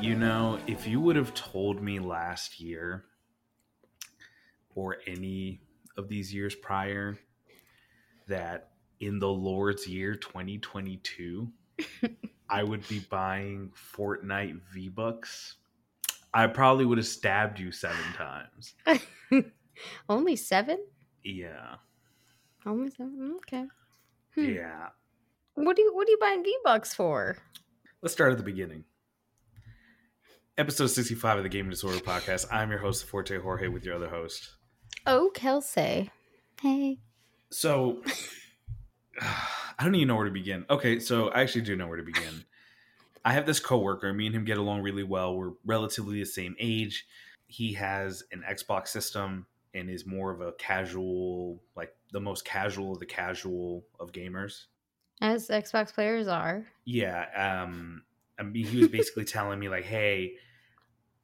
You know, if you would have told me last year or any of these years prior that in the Lord's year 2022, I would be buying Fortnite V Bucks, I probably would have stabbed you seven times. Only seven? Yeah. Only seven? Okay. Hmm. Yeah. What do you what are you buying V Bucks for? Let's start at the beginning. Episode 65 of the Gaming Disorder Podcast. I'm your host, Forte Jorge, with your other host. Oh, Kelsey. Hey. So, I don't even know where to begin. Okay, so I actually do know where to begin. I have this coworker. Me and him get along really well. We're relatively the same age. He has an Xbox system and is more of a casual, like the most casual of the casual of gamers. As Xbox players are. Yeah. Um, I mean, he was basically telling me like, "Hey,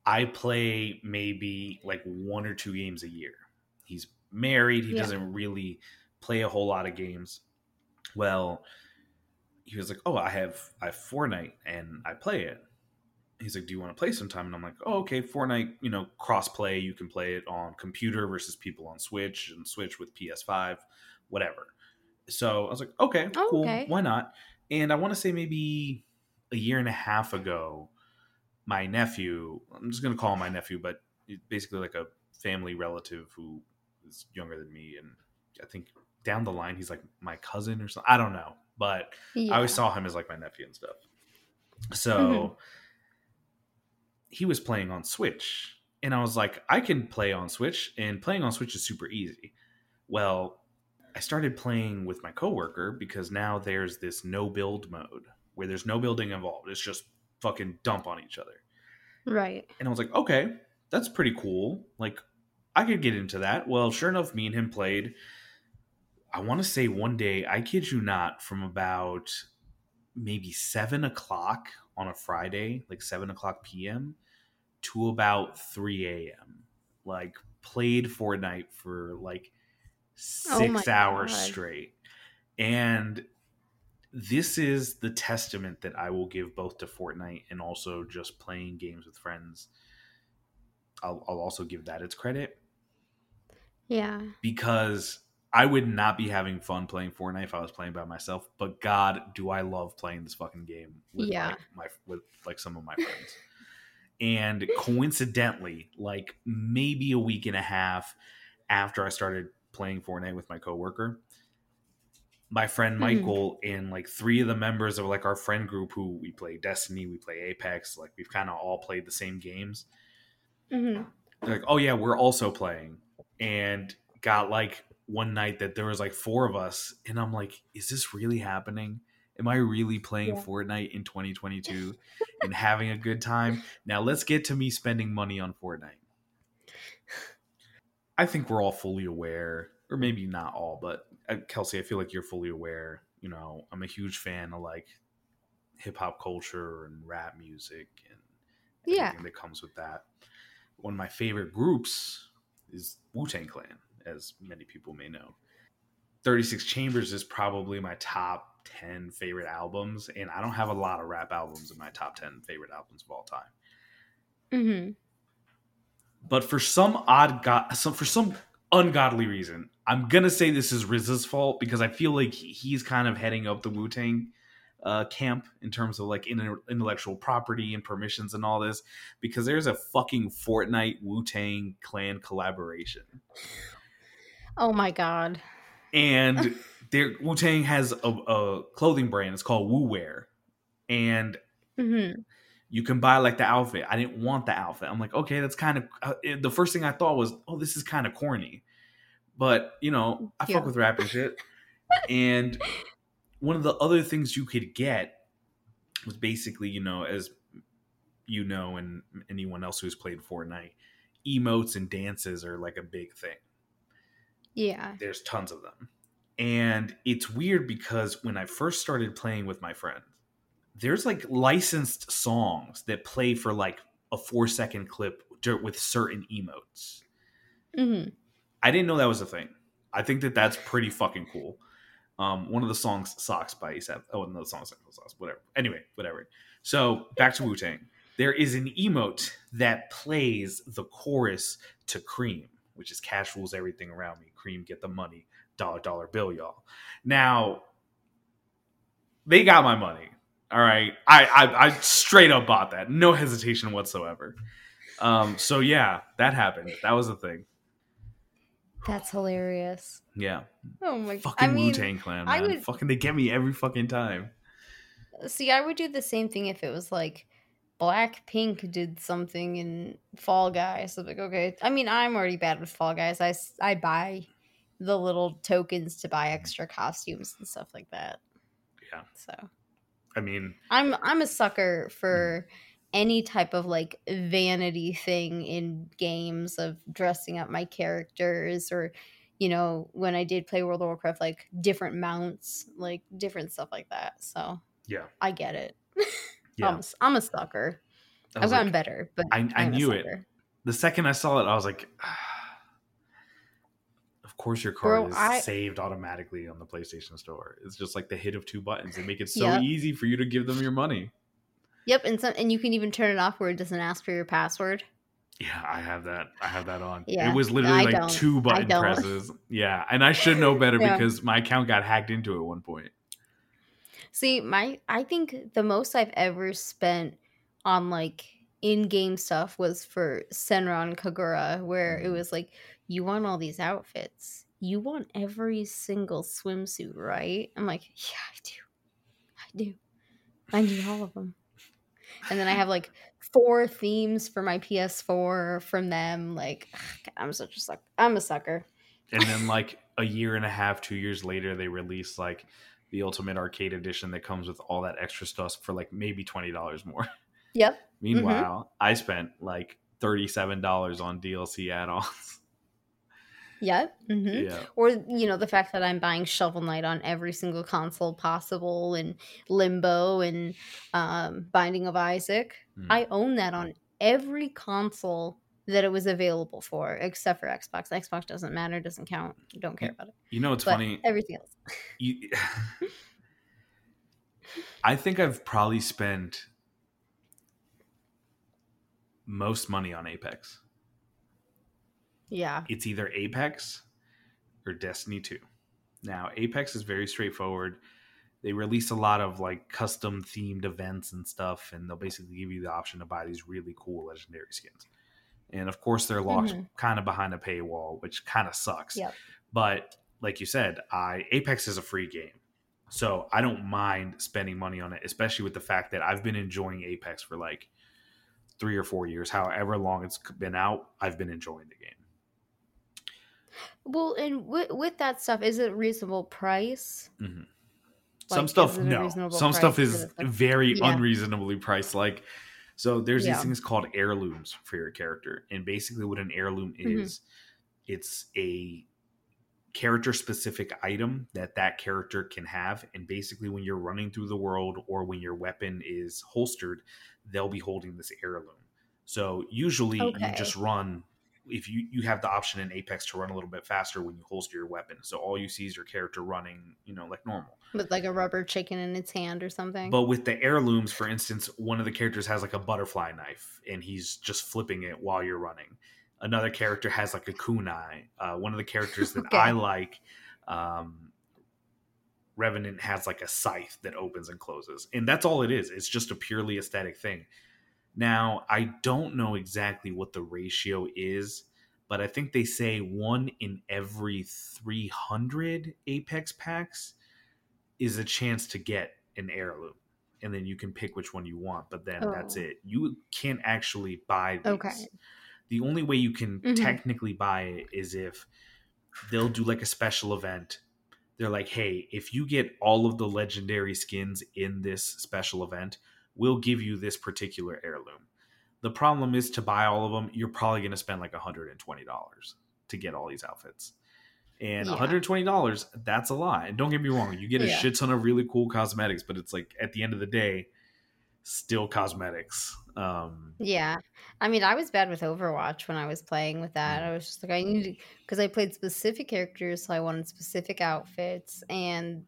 I play maybe like one or two games a year." He's married. He Yeah. doesn't really play a whole lot of games. Well, he was like, "Oh, I have I have Fortnite and I play it." He's like, "Do you want to play sometime?" And I'm like, "Oh, okay. Fortnite, you know, cross play. You can play it on computer versus people on Switch and Switch with PS5, whatever." So I was like, "Okay, Oh, cool. okay. Why not?" And I want to say maybe a year and a half ago, my nephew, I'm just going to call him my nephew, but basically like a family relative who is younger than me. And I think down the line, he's like my cousin or something. I don't know. But Yeah. I always saw him as like my nephew and stuff. So Mhm. he was playing on Switch. And I was like, I can play on Switch, and playing on Switch is super easy. Well, I started playing with my coworker because now there's this no build mode where there's no building involved. It's just fucking dump on each other. Right. And I was like, okay, that's pretty cool. Like, I could get into that. Well, sure enough, me and him played. I want to say one day, I kid you not, from about maybe seven o'clock on a Friday, like seven o'clock PM, to about 3 a.m. Like, played Fortnite for like Oh six my hours God. straight. And this is the testament that I will give both to Fortnite and also just playing games with friends. I'll, I'll also give that its credit Yeah. because I would not be having fun playing Fortnite if I was playing by myself. But God, do I love playing this fucking game with Yeah. like my with like some of my friends. and coincidentally, like maybe a week and a half after I started playing Fortnite with my coworker, my friend Mhm. Michael and like three of the members of like our friend group who we play Destiny, we play Apex, like we've kind of all played the same games. hmm They're like, oh yeah, we're also playing, and got like one night that there was like four of us, and I'm like, is this really happening? Am I really playing Yeah. Fortnite in 2022 and having a good time? Now let's get to me spending money on Fortnite. I think we're all fully aware, or maybe not all, but uh, Kelsey, I feel like you're fully aware. You know, I'm a huge fan of like hip hop culture and rap music and Yeah. everything that comes with that. One of my favorite groups is Wu Tang Clan, as many people may know. 36 Chambers is probably my top 10 favorite albums, and I don't have a lot of rap albums in my top 10 favorite albums of all time. Mm-hmm. But for some odd god, some for some ungodly reason, I'm gonna say this is RZA's fault because I feel like he's kind of heading up the Wu Tang uh, camp in terms of like intellectual property and permissions and all this. Because there's a fucking Fortnite Wu Tang Clan collaboration, Oh my god. and there Wu Tang has a, a clothing brand. It's called Wu Wear, and hmm you can buy like the outfit. I didn't want the outfit. I'm like, okay, that's kind of uh, the first thing I thought was, oh, this is kind of corny. But you know, I Yeah. fuck with rap and shit. and one of the other things you could get was basically, you know, as you know, and anyone else who's played Fortnite, emotes and dances are like a big thing. Yeah. There's tons of them. And it's weird because when I first started playing with my friends, there's like licensed songs that play for like a four second clip with certain emotes. hmm I didn't know that was a thing. I think that that's pretty fucking cool. Um, one of the songs "Socks" by ASAP. Oh, another song "Socks." Whatever. Anyway, whatever. So back to Wu Tang. There is an emote that plays the chorus to "Cream," which is "Cash rules everything around me." Cream, get the money, dollar dollar bill, y'all. Now they got my money. All right, I I, I straight up bought that, no hesitation whatsoever. Um, so yeah, that happened. That was a thing. That's hilarious. Yeah. Oh my god. Fucking I mean, Wu Tang Clan, I would- Fucking, they get me every fucking time. see, I would do the same thing if it was like Blackpink did something in Fall Guys. I'm like, okay. I mean, I'm already bad with Fall Guys. I, I buy the little tokens to buy extra costumes and stuff like that. Yeah. So I mean, I'm I'm a sucker Mm. Any type of like vanity thing in games of dressing up my characters or you know when I did play World of Warcraft like different mounts like different stuff like that. So yeah, I get it. yeah. I'm, a I'm a sucker. I've gotten like- better, but I- I knew it. the second I saw it, I was like, of course your card is I- saved automatically on the PlayStation Store. It's just like the hit of two buttons. They make it so Yep. easy for you to give them your money. Yep, and some and you can even turn it off where it doesn't ask for your password. Yeah, I have that. I have that on. Yeah, it was literally like don't. two button presses. Yeah, and I should know better Yeah. because my account got hacked into at one point. See, my I think the most I've ever spent on like in-game stuff was for Senran Kagura, where it Mhm. was like, you want all these outfits. You want every single swimsuit, right? I'm like, yeah, I do. I do. I need all of them. And then I have like four themes for my PS4 from them. Like, God, I'm such a sucker. I'm a sucker. and then like a year and a half, two years later, they release like the Ultimate Arcade Edition that comes with all that extra stuff for like maybe twenty dollars more. Yep. Meanwhile, mm-hmm. I spent like thirty-seven dollars on DLC add-ons. Yep. hmm Yeah, or you know the fact that i'm buying shovel knight on every single console possible and limbo and um, binding of isaac Hmm. i own that on every console that it was available for except for xbox xbox doesn't matter doesn't count don't care about it you know it's but funny. everything else You, I think I've probably spent most money on Apex. Yeah it's either Apex or Destiny 2. Now, Apex is very straightforward. They release a lot of like custom themed events and stuff, and they'll basically give you the option to buy these really cool legendary skins. And of course, they're locked Mhm. kind of behind a paywall, which kind of sucks. Yep. But like you said, I Apex is a free game. So I don't mind spending money on it, especially with the fact that I've been enjoying Apex for like three or four years, however long it's been out, I've been enjoying the game. Well and with, with that stuff is it reasonable price Mhm. Like, some stuff no some stuff is very Yeah. unreasonably priced like so there's Yeah. these things called heirlooms for your character and basically what an heirloom Mhm. is it's a character specific item that that character can have and basically when you're running through the world or when your weapon is holstered they'll be holding this heirloom so usually Okay. you just run if you you have the option in apex to run a little bit faster when you holster your weapon so all you see is your character running you know like normal with like a rubber chicken in its hand or something but with the heirlooms, for instance, one of the characters has like a butterfly knife and he's just flipping it while you're running. Another character has like a kunai. Uh, one of the characters that Okay. I like, um, Revenant has like a scythe that opens and closes. And that's all it is. It's just a purely aesthetic thing. Now, I don't know exactly what the ratio is, but I think they say one in every 300 Apex packs is a chance to get an heirloom. And then you can pick which one you want, but then that's Oh. it. You can't actually buy these. Okay. The only way you can Mhm. technically buy it is if they'll do like a special event. They're like, hey, if you get all of the legendary skins in this special event, we'll give you this particular heirloom. The problem is to buy all of them, you're probably going to spend like $120 to get all these outfits. And Yeah. $120, that's a lot. And don't get me wrong, you get a Yeah. shit ton of really cool cosmetics, but it's like at the end of the day, still cosmetics. Um, Yeah. I mean, I was bad with Overwatch when I was playing with Mm. that. I was just like, I need because I played specific characters, so I wanted specific outfits. And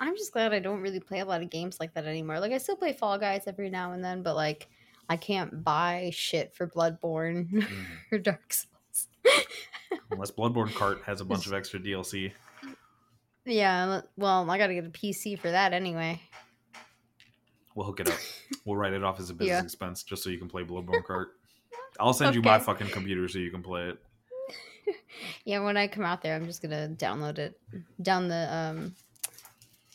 I'm just glad I don't really play a lot of games like that anymore. Like, I still play Fall Guys every now and then, but like, I can't buy shit for Bloodborne mhm. or Dark Souls. unless Bloodborne Kart has a bunch of extra DLC. yeah. Well, I got to get a PC for that anyway. We'll hook it up. We'll write it off as a business Yeah. expense just so you can play Bloodborne Kart. I'll send you my fucking computer so you can play it. Yeah, when I come out there, I'm just gonna download it, down the um,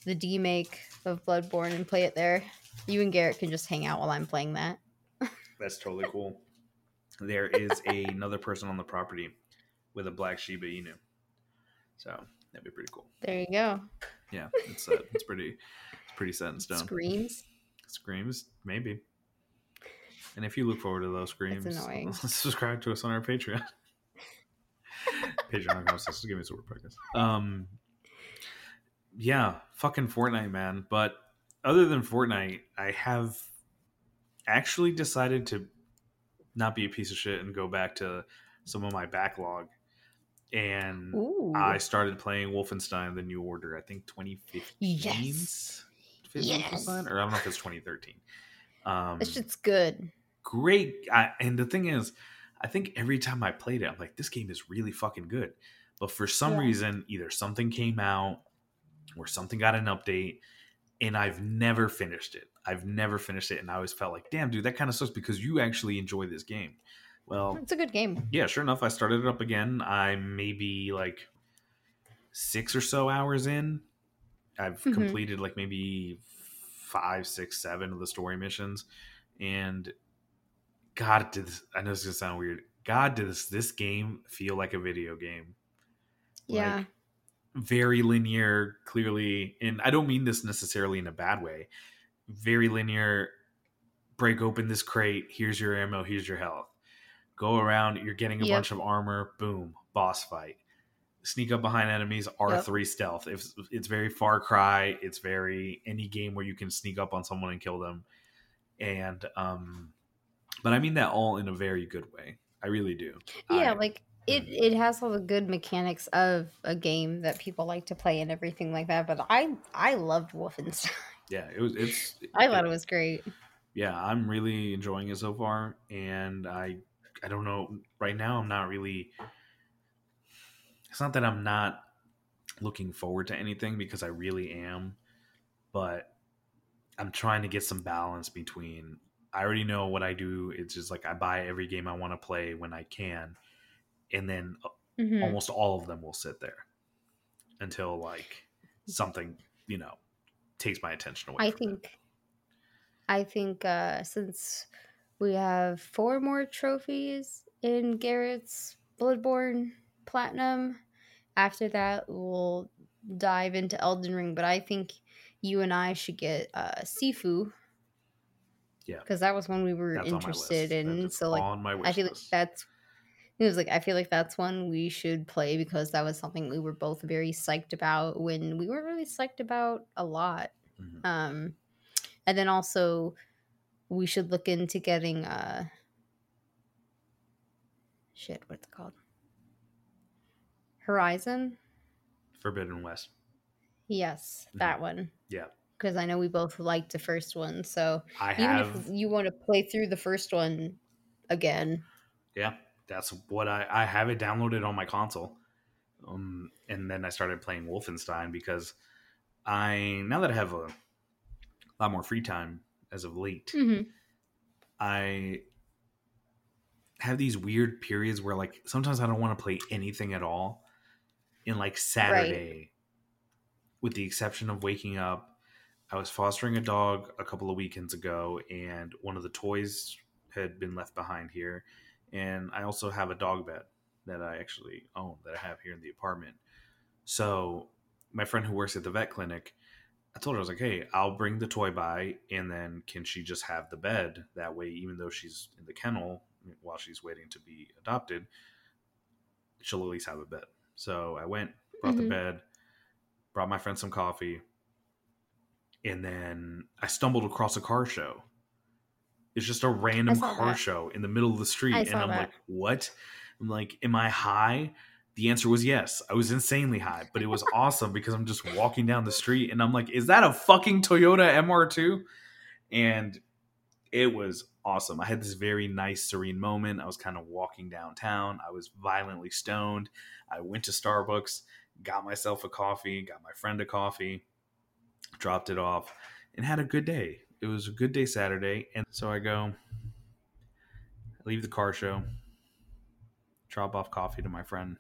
the demake of Bloodborne and play it there. You and Garrett can just hang out while I'm playing that. That's totally cool. There is another person on the property with a black Shiba Inu. So that'd be pretty cool. There you go. Yeah, it's uh, it's pretty it's pretty set in stone. Screams. Screams, maybe. And if you look forward to those screams, subscribe to us on our Patreon. Patreon.com slash give me a super podcast. Um yeah, fucking Fortnite, man. But other than Fortnite, I have actually decided to not be a piece of shit and go back to some of my backlog. And Ooh. I started playing Wolfenstein: The New Order. I think 2015. Yes. Fifth Yes. Or I don't know if it's 2013. Um, This shit's good. great. I, and the thing is, I think every time I played it, I'm like, this game is really fucking good. But for some Yeah. reason, either something came out or something got an update, and I've never finished it. I've never finished it, and I always felt like, damn, dude, that kind of sucks because you actually enjoy this game. Well, It's a good game. yeah, sure enough, I started it up again. I'm maybe like six or so hours in. I've Mhm. completed like maybe five, six, seven of the story missions, and God, did this, I know this is gonna sound weird. God, does this game feel like a video game? Yeah. Like, very linear, clearly, and I don't mean this necessarily in a bad way. Very linear. Break open this crate. Here's your ammo. Here's your health. Go around. You're getting a Yep. bunch of armor. Boom. Boss fight. Sneak up behind enemies. R three stealth. If it's very Far Cry, it's very any game where you can sneak up on someone and kill them. And um, but I mean that all in a very good way. I really do. yeah, I- like it it has all the good mechanics of a game that people like to play and everything like that. But I I loved Wolfenstein. yeah. It was. It's. I thought it was great. yeah i'm really enjoying it so far and i i don't know right now i'm not really it's not that i'm not looking forward to anything because i really am but i'm trying to get some balance between i already know what i do it's just like i buy every game i want to play when i can and then Mhm. almost all of them will sit there until like something you know takes my attention away I from it. think I think uh since we have four more trophies in Garrett's Bloodborne Platinum, after that we'll dive into Elden Ring, but I think you and I should get uh Sifu. Yeah. Because that was one we were That's interested in. So like on my wish I feel like that's it was like I feel like that's one we should play because that was something we were both very psyched about when we weren't really psyched about a lot. Mhm. Um, and then also we should look into getting uh, shit. What's it called? Horizon. Forbidden West. Yes, Mhm. that one. Yeah. Because I know we both liked the first one, so I even have if you want to play through the first one again, yeah, that's what I I have it downloaded on my console. Um and then I started playing Wolfenstein because I now that I have a lot more free time as of late, Mhm. I have these weird periods where like sometimes I don't want to play anything at all. In like Saturday, with the exception of waking up, I was fostering a dog a couple of weekends ago, and one of the toys had been left behind here. And I also have a dog bed that I actually own that I have here in the apartment. So my friend who works at the vet clinic I told her I was like, "Hey, I'll bring the toy by, and then can she just have the bed? That way, even though she's in the kennel while she's waiting to be adopted, she'll at least have a bed." So I went, brought Mhm. the bed, brought my friend some coffee, and then I stumbled across a car show. It's just a random car that. show in the middle of the street, and I'm that. like, "What?" I'm like, "Am I high?" The answer was yes. I was insanely high, but it was awesome because I'm just walking down the street and I'm like, "Is that a fucking Toyota MR2?" And it was awesome. I had this very nice, serene moment. I was kind of walking downtown. I was violently stoned. I went to Starbucks, got myself a coffee, got my friend a coffee, dropped it off, and had a good day. It was a good day Saturday. And so I go, I leave the car show, drop off coffee to my friend,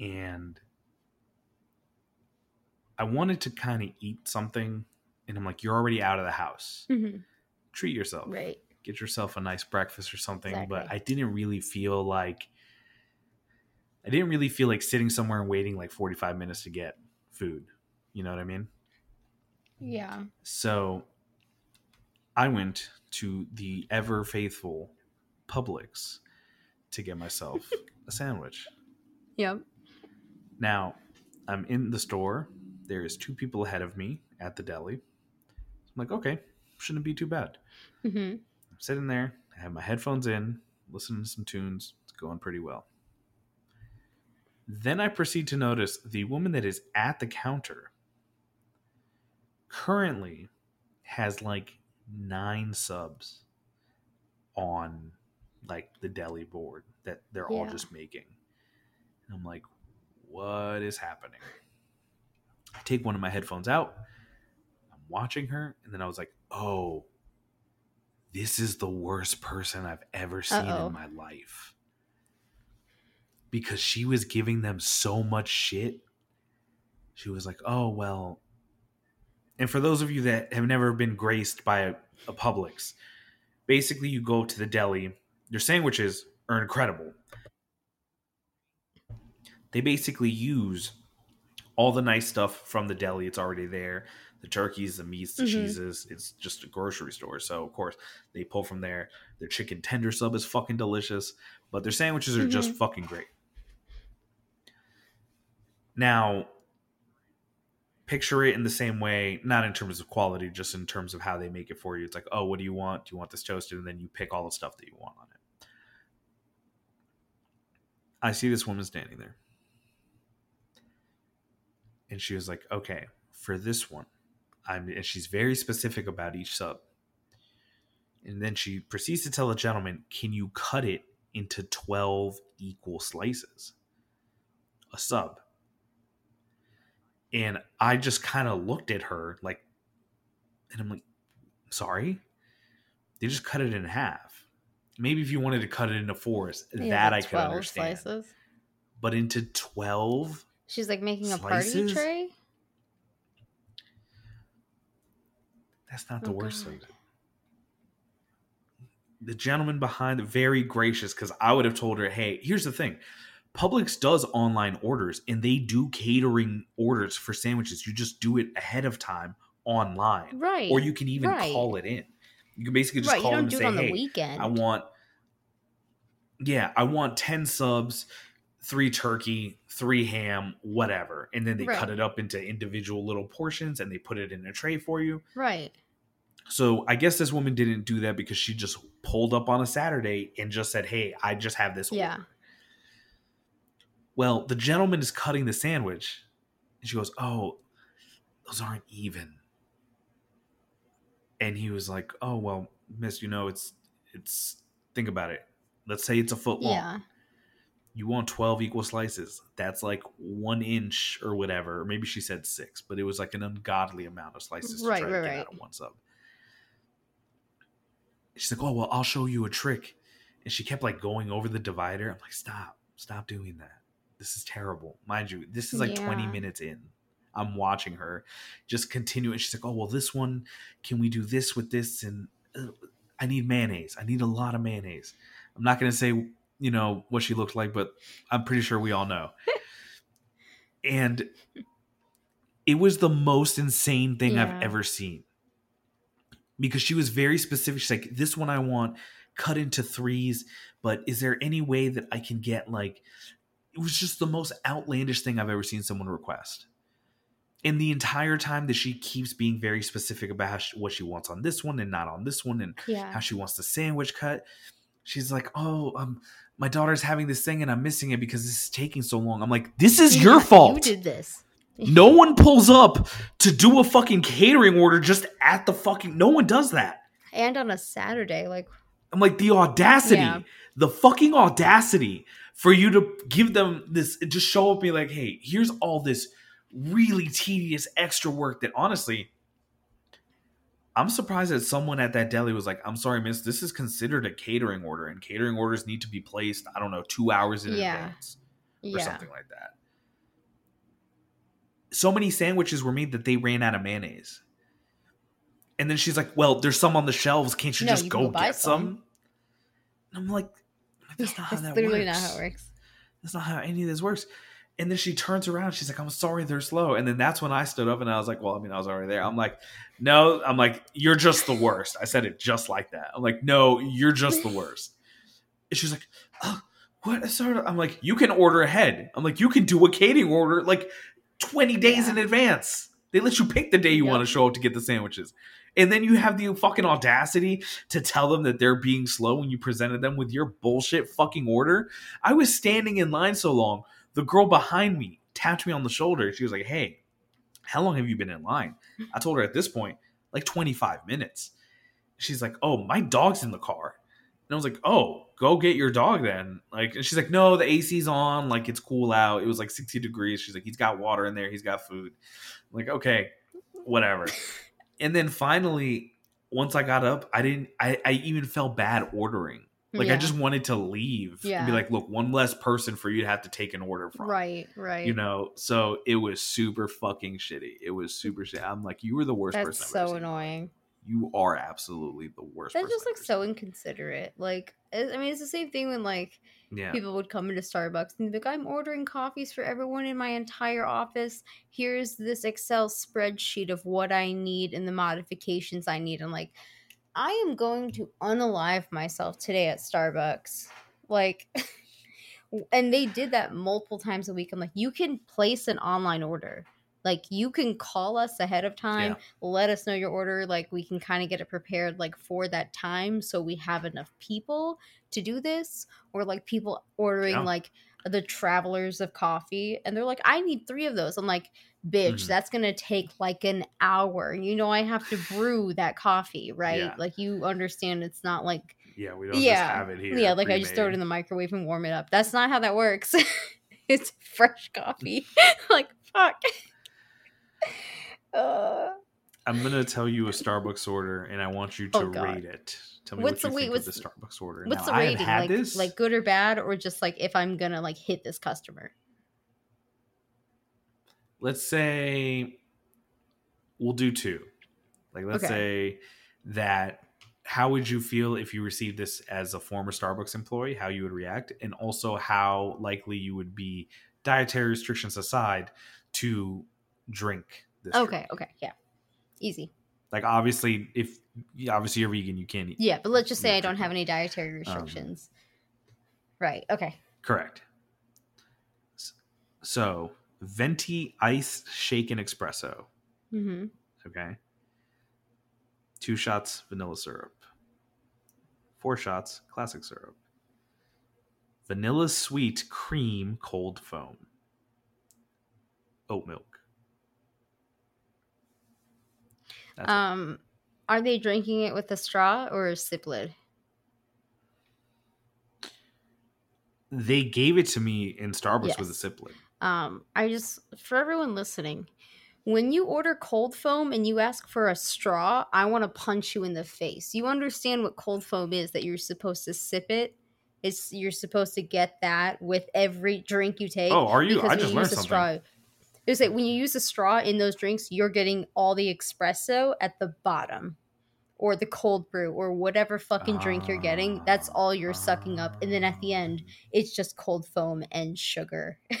and I wanted to kind of eat something. And I'm like, you're already out of the house. Mhm. Treat yourself Right. get yourself a nice breakfast or something but i didn't really feel like i didn't really feel like sitting somewhere and waiting like 45 minutes to get food you know what i mean Yeah. so i went to the ever faithful publix to get myself a sandwich Yep. now i'm in the store there's two people ahead of me at the deli i'm like okay shouldn't be too bad hmm I'm sitting there, I have my headphones in, listening to some tunes. It's going pretty well. Then I proceed to notice the woman that is at the counter currently has like nine subs on like the deli board that they're all just making. And I'm like, what is happening? I take one of my headphones out. I'm watching her, and then I was like, oh, this is the worst person I've ever seen Uh-oh. in my life. Because she was giving them so much shit. She was like, oh, well. And for those of you that have never been graced by a, a Publix, basically you go to the deli, their sandwiches are incredible. They basically use all the nice stuff from the deli, it's already there the turkeys, the meats, the Mhm. cheeses. It's just a grocery store. So, of course, they pull from there. Their chicken tender sub is fucking delicious, but their sandwiches are just Mhm. fucking great. Now, picture it in the same way, not in terms of quality, just in terms of how they make it for you. It's like, oh, what do you want? Do you want this toasted? And then you pick all the stuff that you want on it. I see this woman standing there. And she was like, okay, for this one, I'm, and she's very specific about each sub. And then she proceeds to tell the gentleman, can you cut it into 12 equal slices? A sub. And I just kind of looked at her like, and I'm like, sorry? They just cut it in half. Maybe if you wanted to cut it into fours, Yeah, that I could 12 understand. Slices. But into 12? She's like making a Slices? party tray. That's not the Oh, worst God. it. The gentleman behind, very gracious, because I would have told her, hey, here's the thing. Publix does online orders and they do catering orders for sandwiches. You just do it ahead of time online. Right. Or you can even right. call it in. You can basically just right. Call them don't and do it on say, the hey, weekend. I want, yeah, I want 10 subs, three turkey, three ham, whatever. And then they cut it up into individual little portions and they put it in a tray for you. right. So I guess this woman didn't do that because she just pulled up on a Saturday and just said, "Hey, I just have this Yeah. order." Well, the gentleman is cutting the sandwich, and she goes, "Oh, those aren't even." And he was like, "Oh well, Miss, you know it's it's think about it. Let's say it's a foot long. Yeah. You want twelve equal slices. That's like one inch or whatever. Or maybe she said six, but it was like an ungodly amount of slices Right, to try right, to get right. out of one sub." She's like, "Oh well, I'll show you a trick," and she kept like going over the divider. I'm like, "Stop, stop doing that. This is terrible." Mind you, this is like 20 minutes in. I'm watching her just continue, and she's like, "Oh well, this one, can we do this with this?" And uh, I need mayonnaise. I need a lot of mayonnaise. I'm not gonna say you know what she looked like, but I'm pretty sure we all know. and It was the most insane thing Yeah. I've ever seen. Because she was very specific. She's like, this one I want cut into threes, but is there any way that I can get like it was just the most outlandish thing I've ever seen someone request. And the entire time that she keeps being very specific about how she, what she wants on this one and not on this one and Yeah. how she wants the sandwich cut. She's like, "Oh, um, my daughter's having this thing and I'm missing it because this is taking so long." I'm like, "This is Yeah, your fault." You did this. no one pulls up to do a fucking catering order just at the fucking. No one does that. And on a Saturday, like I'm like, the audacity, Yeah. the fucking audacity for you to give them this, just show up, and be like, "Hey, here's all this really tedious extra work that honestly." I'm surprised that someone at that deli was like, "I'm sorry, miss. This is considered a catering order, and catering orders need to be placed. I don't know, two hours in Yeah. advance or yeah. something like that." So many sandwiches were made that they ran out of mayonnaise, and then she's like, "Well, there's some on the shelves. Can't you No, just you go, can go buy get some?" some. And I'm like, "That's not how That's that literally works. not how it works. That's not how any of this works." And then she turns around. She's like, "I'm sorry, they're slow." And then that's when I stood up and I was like, "Well, I mean, I was already there." I'm like, "No," I'm like, "You're just the worst." I said it just like that. I'm like, "No, you're just the worst." And she's like, "Oh, what?" I'm like, "You can order ahead." I'm like, "You can do a catering order like 20 days Yeah. in advance. They let you pick the day you Yep. want to show up to get the sandwiches." And then you have the fucking audacity to tell them that they're being slow when you presented them with your bullshit fucking order. I was standing in line so long, the girl behind me tapped me on the shoulder. She was like, Hey, how long have you been in line? I told her at this point, like 25 minutes. She's like, Oh, my dog's in the car. And I was like, Oh, go get your dog then. Like, and she's like, No, the AC's on. Like, it's cool out. It was like 60 degrees. She's like, He's got water in there. He's got food. I'm like, okay, whatever. And then finally, once I got up, I didn't, I, I even felt bad ordering. Like I just wanted to leave and be like, look, one less person for you to have to take an order from. Right, right. You know, so it was super fucking shitty. It was super shitty. I'm like, you were the worst That's person. I've ever so seen in my life. annoying. You are absolutely the worst. That's just like so inconsiderate. Like, I mean, it's the same thing when like. Yeah. people would come into Starbucks and be like, I'm ordering coffees for everyone in my entire office. Here's this Excel spreadsheet of what I need and the modifications I need. I'm like, I am going to unalive myself today at Starbucks. Like, and they did that multiple times a week. I'm like, you can place an online order. Like, you can call us ahead of time, let us know your order. Like, we can kind of get it prepared, like, for that time so we have enough people to do this or like people ordering Yeah. like the travelers of coffee and they're like i need three of those i'm like bitch Mhm. that's gonna take like an hour you know i have to brew that coffee right Yeah. like you understand it's not like Yeah, we don't yeah just have it here. yeah like i just throw it in the microwave and warm it up that's not how that works it's fresh coffee like fuck uh, I'm gonna tell you a Starbucks order, and I want you to Oh, rate it. Tell me What's what the- you wait, think what's of the the- Starbucks order. what's Now, the rating had like this. like good or bad or just like if i'm gonna like hit this customer let's say we'll do two. Like let's Okay. say that how would you feel if you received this as a former Starbucks employee, how you would react, and also how likely you would be dietary restrictions aside to drink this. okay drink. okay yeah easy Like obviously if obviously you're vegan, you can't eat. Yeah, but let's just say I don't have any dietary restrictions. right. Okay. Correct. So, venti ice shaken espresso. Mm-hmm. Okay. Two shots vanilla syrup. Four shots classic syrup. Vanilla sweet cream cold foam. Oat milk. That's it. Um, are they drinking it with a straw or a sip lid? They gave it to me in Starbucks with a Yes. sip lid. Um, I just for everyone listening, when you order cold foam and you ask for a straw, I want to punch you in the face. You understand what cold foam is? That you're supposed to sip it. It's you're supposed to get that with every drink you take. Oh, are you? I just learned something. straw, it was like when you use a straw in those drinks, you're getting all the espresso at the bottom, or the cold brew, or whatever fucking drink you're getting. That's all you're sucking up, and then at the end, it's just cold foam and sugar.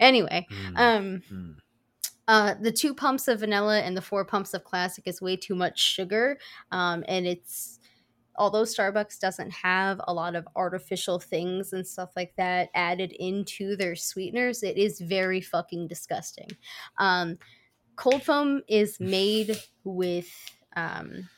anyway, Mm, um, mm. uh, the two pumps of vanilla and the four pumps of classic is way too much sugar, um, and it's although Starbucks doesn't have a lot of artificial things and stuff like that added into their sweeteners, it is very fucking disgusting. Um, cold foam is made with um,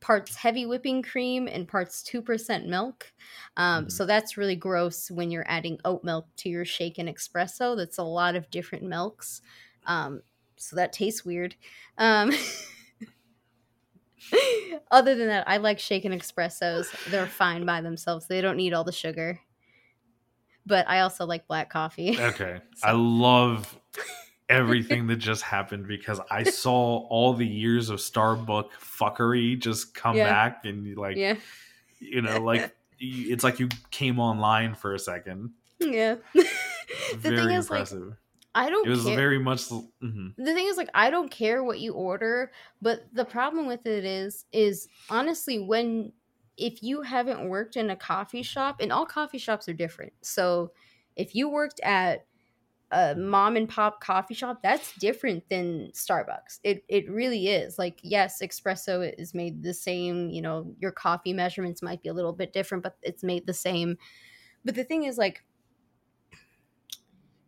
parts heavy whipping cream and parts 2% milk. Um, Mhm. So that's really gross when you're adding oat milk to your shaken espresso. That's a lot of different milks. Um, so that tastes weird. Other than that, I like shaken espressos. They're fine by themselves. They don't need all the sugar. But I also like black coffee. Okay. So- I love everything that just happened because I saw all the years of Starbucks fuckery just come Yeah. back and you like yeah. you know like it's like you came online for a second. Yeah. the Very thing is, like, impressive. I don't it was care. very much mhm. the thing is like i don't care what you order but the problem with it is is honestly when if you haven't worked in a coffee shop and all coffee shops are different so if you worked at a mom and pop coffee shop that's different than starbucks it it really is like yes espresso is made the same you know your coffee measurements might be a little bit different but it's made the same but the thing is like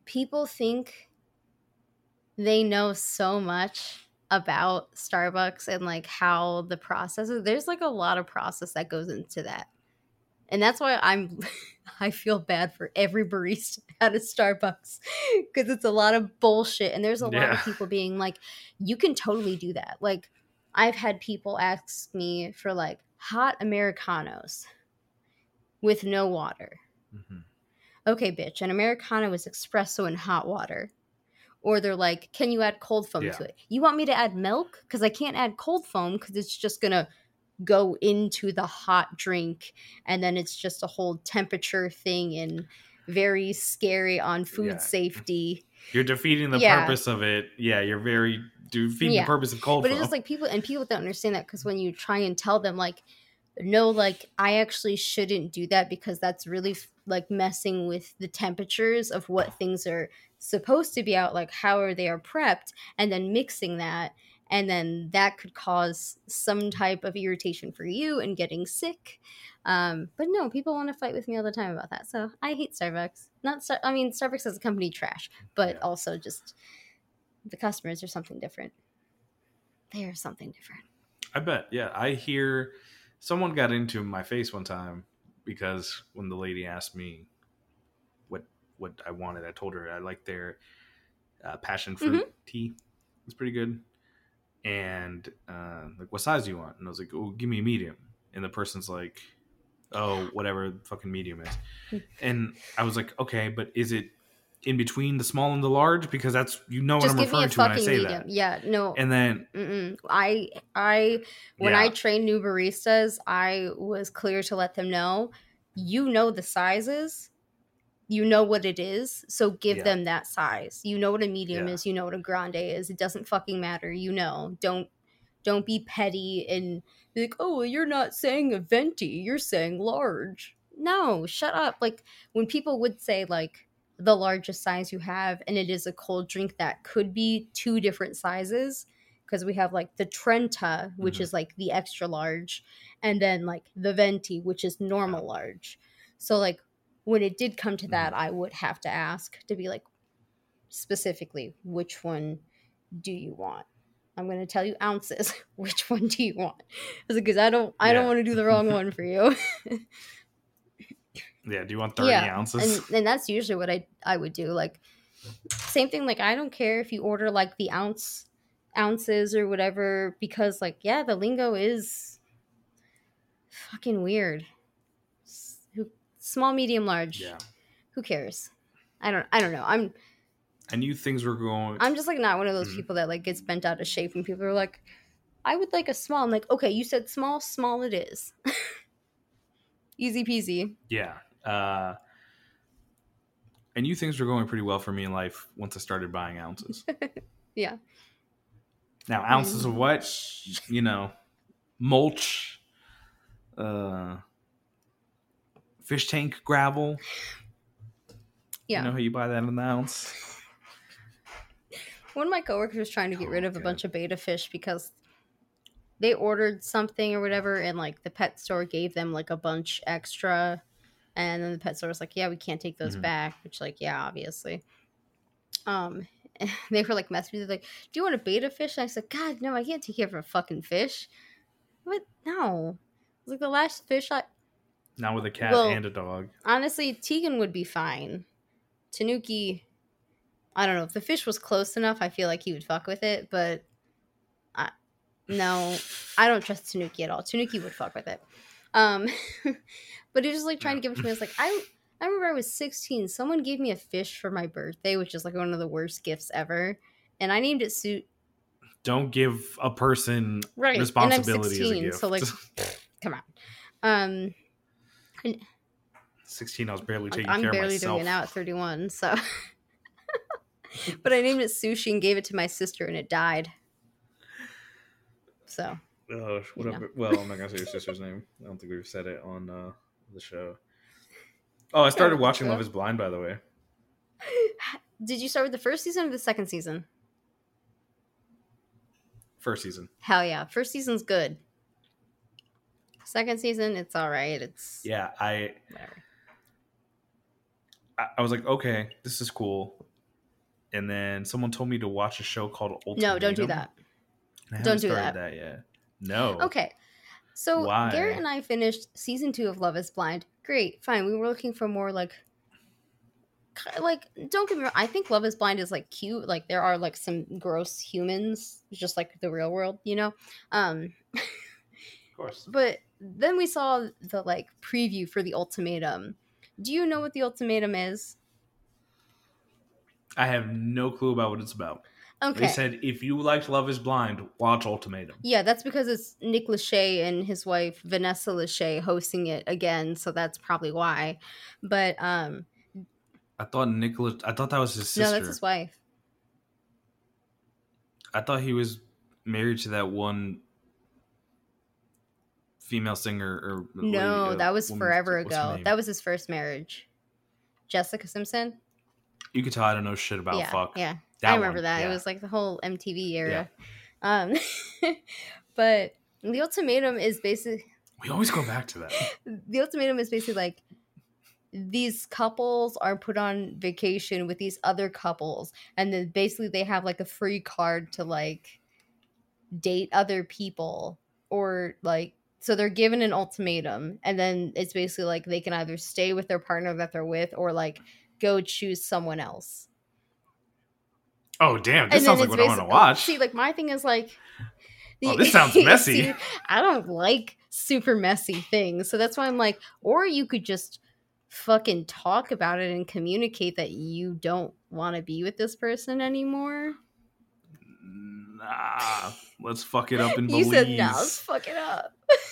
people think they know so much about Starbucks and like how the process is. There's like a lot of process that goes into that. And that's why I'm I feel bad for every barista at a Starbucks because it's a lot of bullshit and there's a lot of people being like you can totally do that. Like I've had people ask me for like hot americanos with no water Mhm. Okay, bitch, an Americano is espresso and hot water. Or they're like, can you add cold foam Yeah. to it? You want me to add milk? Because I can't add cold foam because it's just going to go into the hot drink. And then it's just a whole temperature thing and very scary on food Yeah. safety. You're defeating the Yeah. purpose of it. Yeah, you're very defeating the purpose of cold but foam. But it's just like people and people don't understand that because when you try and tell them like no like i actually shouldn't do that because that's really like messing with the temperatures of what things are supposed to be out like how are they are prepped and then mixing that and then that could cause some type of irritation for you and getting sick um, but no people want to fight with me all the time about that so i hate starbucks not Star- i mean starbucks as a company trash but Yeah. also just the customers are something different they are something different. I bet. Yeah, I hear someone got into my face one time because when the lady asked me what what I wanted, I told her I like their uh, passion fruit tea. It's pretty good. And uh, like, what size do you want? And I was like, oh, give me a medium. And the person's like, oh, whatever fucking medium is. and I was like, okay, but is it in between the small and the large? Because that's you know what Just I'm me a referring to when I say medium. that. Yeah, no. And then Mm-mm. I I when I Yeah. trained new baristas, I was clear to let them know you know the sizes, you know what it is, so give Yeah. them that size. You know what a medium Yeah. is, you know what a grande is. It doesn't fucking matter. You know. Don't don't be petty and be like, "Oh, well, you're not saying a venti, you're saying large." No, shut up. Like when people would say like the largest size you have and it is a cold drink that could be two different sizes because we have like the Trenta, which Mhm. is like the extra large, and then like the Venti, which is normal large. So like when it did come to that, I would have to ask to be like specifically which one do you want? I'm going to tell you ounces. which one do you want? Because I don't I don't want to do the wrong one for you. yeah, do you want thirty Yeah, ounces? and, and that's usually what I I would do. Like same thing. Like I don't care if you order like the ounce ounces or whatever because like yeah, the lingo is fucking weird. Who small, medium, large. yeah. Who cares? I don't. I don't know. I'm. I knew things were going. I'm just like not one of those Mhm. people that like gets bent out of shape when people are like, I would like a small. I'm like, okay, you said small, small it is. Easy peasy. yeah. Uh, I knew things were going pretty well for me in life once I started buying ounces. Yeah. Now, ounces of what? You know, mulch, uh, fish tank gravel. Yeah. You know how you buy that in the ounce? One of my coworkers was trying to get Oh, rid of a bunch of betta fish because they ordered something or whatever, and like the pet store gave them like a bunch extra, and then the pet store was like, "Yeah, we can't take those Mhm. back," which like, yeah, obviously. Um, they were like messaging me, they're like, "Do you want a betta fish?" And I said, "God, no, I can't take care of a fucking fish." What? No. It's like the last fish I Not with a cat Well- and a dog. honestly, Tegan would be fine. Tanuki, I don't know if the fish was close enough. I feel like he would fuck with it, but I, no, I don't trust Tanuki at all. Tanuki would fuck with it. Um, but he was just like trying to give it to me. I was like, I, I remember I was 16. Someone gave me a fish for my birthday, which is like one of the worst gifts ever, and I named it Suit. Don't give a person Right, responsibility and I'm as a 16, gift. so like, come on. Um, 16, I was barely taking I'm care of barely myself. doing it now at 31, so. but I named it Sushi and gave it to my sister, and it died. So Oh, what You know. Well, I'm not gonna say your sister's name. I don't think we've said it on uh, the show. Oh, I started watching Love Is Blind, by the way. Did you start with the first season or the second season? First season. Hell yeah, first season's good. Second season, it's all right. It's Yeah, I whatever. I, I was like, okay, this is cool. And then someone told me to watch a show called Ultimatum. No, don't do that. I Don't do started that. yet. No. Okay, so Why? Garrett and I finished season two of Love Is Blind. Great, fine. We were looking for more like, like don't get me wrong. I think Love Is Blind is like cute. Like there are like some gross humans, just like the real world, you know. Um, Of course. but then we saw the like preview for the ultimatum. Do you know what the ultimatum is? I have no clue about what it's about. Okay. They said if you liked Love Is Blind, watch Ultimatum. Yeah, that's because it's Nick Lachey and his wife Vanessa Lachey hosting it again, so that's probably why. But um I thought Nicholas. I thought that was his sister. no, that's his wife. I thought he was married to that one female singer or No, lady, uh, that was woman- forever ago. That was his first marriage. Jessica Simpson? you could tell I don't know shit about yeah. fuck. Yeah. That I remember one, that. yeah. It was like the whole MTV era. Um but the ultimatum is basically we always go back to that. the ultimatum is basically like these couples are put on vacation with these other couples and then basically they have like a free card to like date other people or like so they're given an ultimatum and then it's basically like they can either stay with their partner that they're with or like go choose someone else Oh damn! This And sounds like what I want to watch. See, like my thing is like. Oh, this sounds messy. See, I don't like super messy things, so that's why I'm like, or you could just fucking talk about it and communicate that you don't want to be with this person anymore. nah, let's fuck it up in You Belize. said no, let's fuck it up.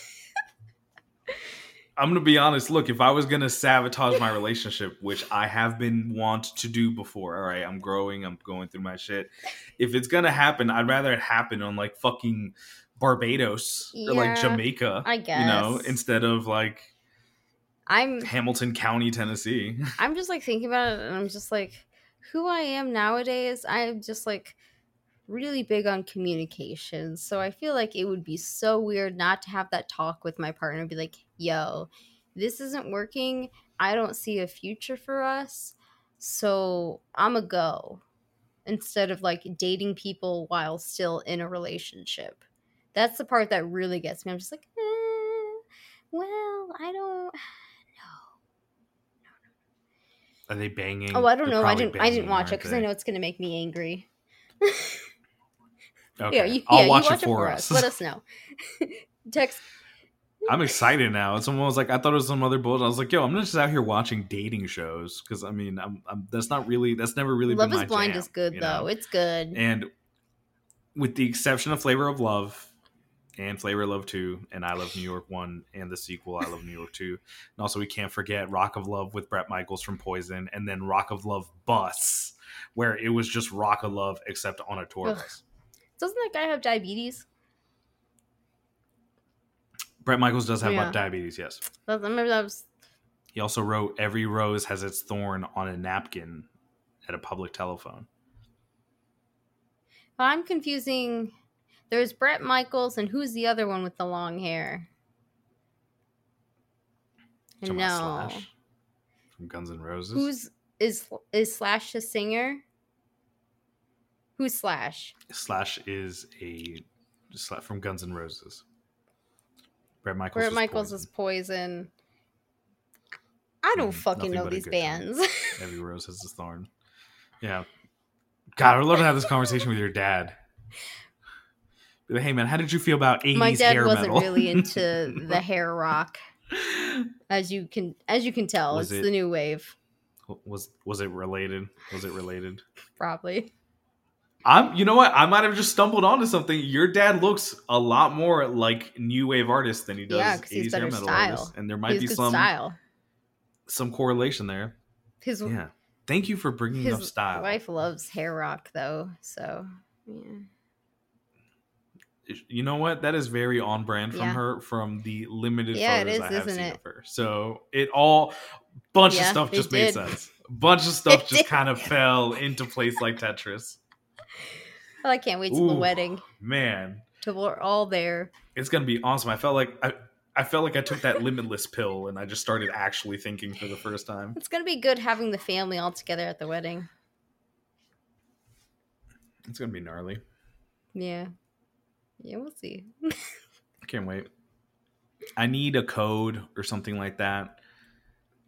I'm gonna be honest. Look, if I was gonna sabotage my relationship, which I have been want to do before, all right, I'm growing, I'm going through my shit. If it's gonna happen, I'd rather it happen on like fucking Barbados or like Jamaica, I guess you know, instead of like I'm Hamilton County, Tennessee. I'm just like thinking about it and I'm just like who I am nowadays, I'm just like really big on communication. So I feel like it would be so weird not to have that talk with my partner and be like, "Yo, this isn't working. I don't see a future for us. So, I'm a go." Instead of like dating people while still in a relationship. That's the part that really gets me. I'm just like, eh, well, I don't know. Are they banging? Oh, I don't They're know. I didn't. I didn't watch it because I know it's gonna make me angry. Okay, Yeah, you, I'll yeah, watch you it for us. Let us know. Text. I'm excited now. Someone was like, I thought it was some other bullshit. I was like, yo, I'm just out here watching dating shows because I mean, I'm, I'm that's not really that's never really Love been is my Blind jam, is good though. know? It's good. And with the exception of Flavor of Love and Flavor of Love 2 and I Love New York 1 and the sequel I Love New York 2. And also we can't forget Rock of Love with Bret Michaels from Poison and then Rock of Love Bus where it was just Rock of Love except on a tour Ugh. bus. Doesn't that guy have diabetes? Bret Michaels does have Yeah. diabetes, yes. I remember that was. He also wrote "Every rose has its thorn" on a napkin at a public telephone. I'm confusing. There's Bret Michaels, and who's the other one with the long hair? No. Slash from Guns N' Roses. Who's is is Slash the singer? Who's Slash? Slash is a Slash from Guns N' Roses. Bret Michaels. Bret Michaels Poison. was Poison. I don't Mm, fucking know these bands. Every rose has its thorn. Yeah. God, I would love to have this conversation with your dad. Like, hey man, how did you feel about 80s My dad wasn't metal? really into the hair rock, as you can as you can tell. Was it's it- the new wave, was was it related? Was it related? probably. I'm you know what? I might have just stumbled onto something. Your dad looks a lot more like new wave artist than he does Yeah, 'cause he's 80s hair metal style. artist. And there might has be some style. some correlation there. His Yeah. Thank you for bringing up his style. wife loves hair rock though, so yeah. you know what? That is very on brand from Yeah. her from the limited Yeah, photos is, I have seen it? of her. So it all bunch of stuff just made sense. Bunch of stuff It just did. kind of fell into place like Tetris. Well, I can't wait to the wedding. Man, Till we're all there. it's gonna be awesome. I felt like I I felt like I took that limitless pill and I just started actually thinking for the first time. It's gonna be good having the family all together at the wedding. It's gonna be gnarly. Yeah. Yeah, we'll see. I can't wait. I need a code or something like that.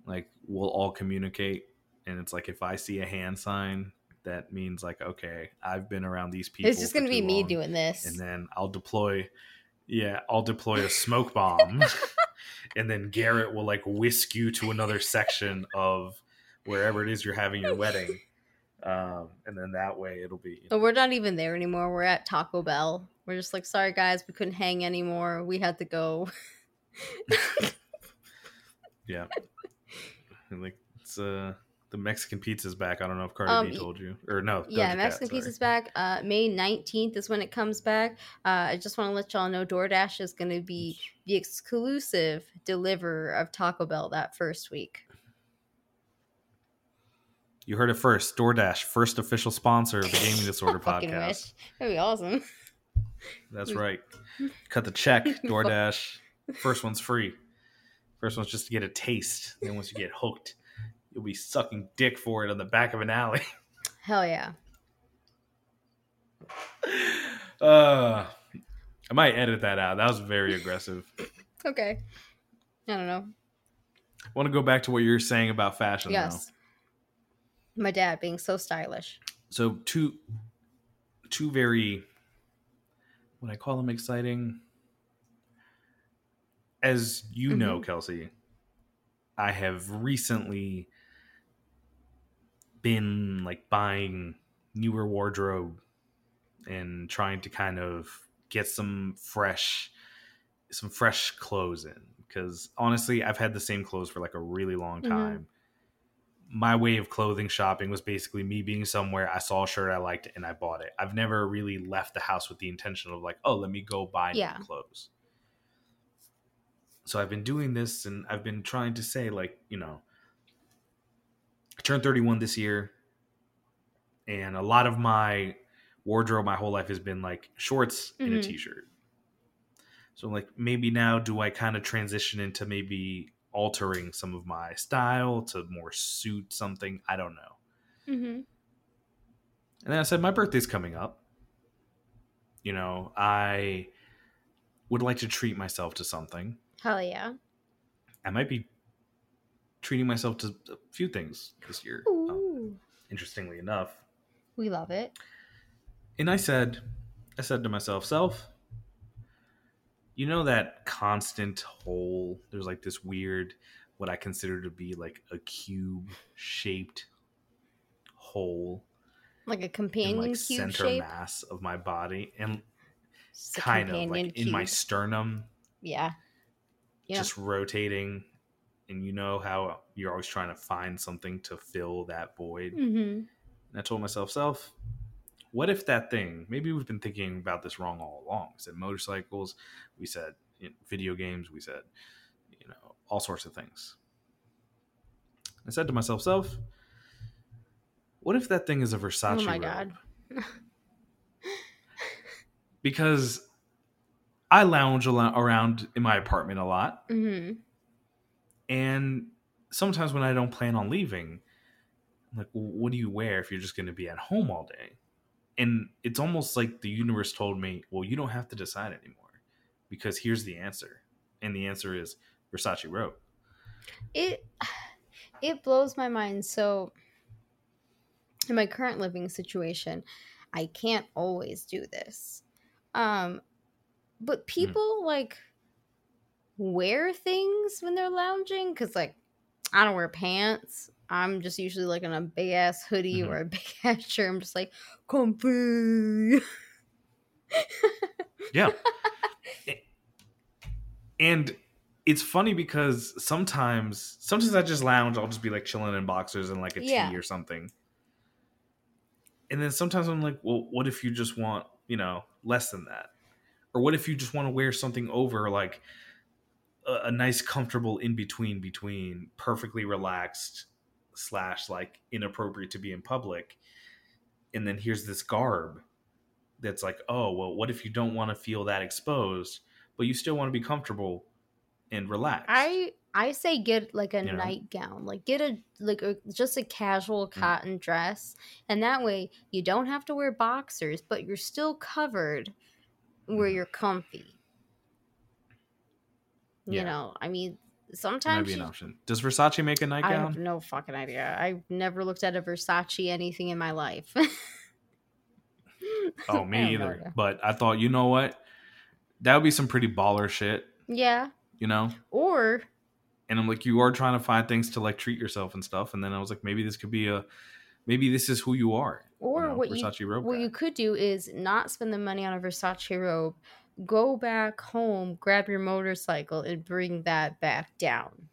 Like we'll all communicate, and it's like if I see a hand sign, that means like okay, I've been around these people. it's just gonna be too me doing this. and then I'll deploy. Yeah, I'll deploy a smoke bomb, and then Garrett will like whisk you to another section of wherever it is you're having your wedding, um, and then that way it'll be. But we're not even there anymore. We're at Taco Bell. We're just like, sorry guys, we couldn't hang anymore. We had to go. Yeah. And like it's uh the Mexican pizza's back. I don't know if Cardi Um, B told you. Or no. yeah, Doja Mexican sorry. Pizza's back. Uh, May 19th is when it comes back. Uh, I just want to let y'all know DoorDash is going to be the exclusive deliverer of Taco Bell that first week. You heard it first. DoorDash, first official sponsor of the Gaming Disorder podcast. wish. That'd be awesome. That's right. Cut the check, DoorDash. First one's free. First one's just to get a taste. Then once you get hooked, you'll be sucking dick for it on the back of an alley. Hell yeah. Uh I might edit that out. That was very aggressive. Okay. I don't know. I want to go back to what you were saying about fashion though. Yes. My dad being so stylish. so two two very what I call them exciting as you know Kelsey I have recently been like buying newer wardrobe and trying to kind of get some fresh some fresh clothes in because honestly I've had the same clothes for like a really long Mhm. time my way of clothing shopping was basically me being somewhere I saw a shirt I liked and I bought it. I've never really left the house with the intention of like, oh, let me go buy Yeah. new clothes. So I've been doing this and I've been trying to say like, you know, turned 31 this year and a lot of my wardrobe my whole life has been like shorts and a Mhm. t-shirt. So like maybe now do I kind of transition into maybe altering some of my style to more suit something? I don't know. Mm-hmm. And then I said, my birthday's coming up. You know, I would like to treat myself to something. Hell yeah. I might be treating myself to a few things this year, um, interestingly enough. We love it. And I said, I said to myself, self, you know that constant hole? There's like this weird, what I consider to be like a cube shaped hole Like a companion like cube center shape. mass of my body. And kind of like in my sternum, Yeah. Yeah. just rotating. And you know how you're always trying to find something to fill that void. Mm-hmm. And I told myself, self, what if that thing, maybe we've been thinking about this wrong all along. We said motorcycles, we said you know, video games, we said, you know, all sorts of things. I said to myself, self, what if that thing is a Versace oh my robe? god. Because I lounge around in my apartment a lot, hmm and sometimes when I don't plan on leaving, I'm like, well, what do you wear if you're just going to be at home all day? And it's almost like the universe told me, well, you don't have to decide anymore because here's the answer. And the answer is Versace robe. It it blows my mind. So in my current living situation, I can't always do this. Um but people like wear things when they're lounging cuz like I don't wear pants. I'm just usually like in a big ass hoodie Mhm. or a big ass shirt. I'm just like comfy. Yeah. and it's funny because sometimes sometimes I just lounge, I'll just be like chilling in boxers and like a Yeah. tee or something. And then sometimes I'm like, well, what if you just want, you know, less than that? Or what if you just want to wear something over like a, a nice comfortable in between between perfectly relaxed slash like inappropriate to be in public and then here's this garb that's like oh well what if you don't want to feel that exposed but you still want to be comfortable and relaxed I I say get like a You know? nightgown, like get a like a, just a casual Mm. cotton dress, and that way you don't have to wear boxers, but you're still covered where Mhm. you're comfy. You know, I mean, sometimes be an option does versace make a I have nightgown no fucking idea. I've never looked at a Versace anything in my life. oh me either idea. but i thought you know what that would be some pretty baller shit Yeah, you know or and i'm like you are trying to find things to like treat yourself and stuff and then i was like maybe this could be a maybe this is who you are or you know, what you versace robe What guy. you could do is not spend the money on a Versace robe, go back home, grab your motorcycle, and bring that back down.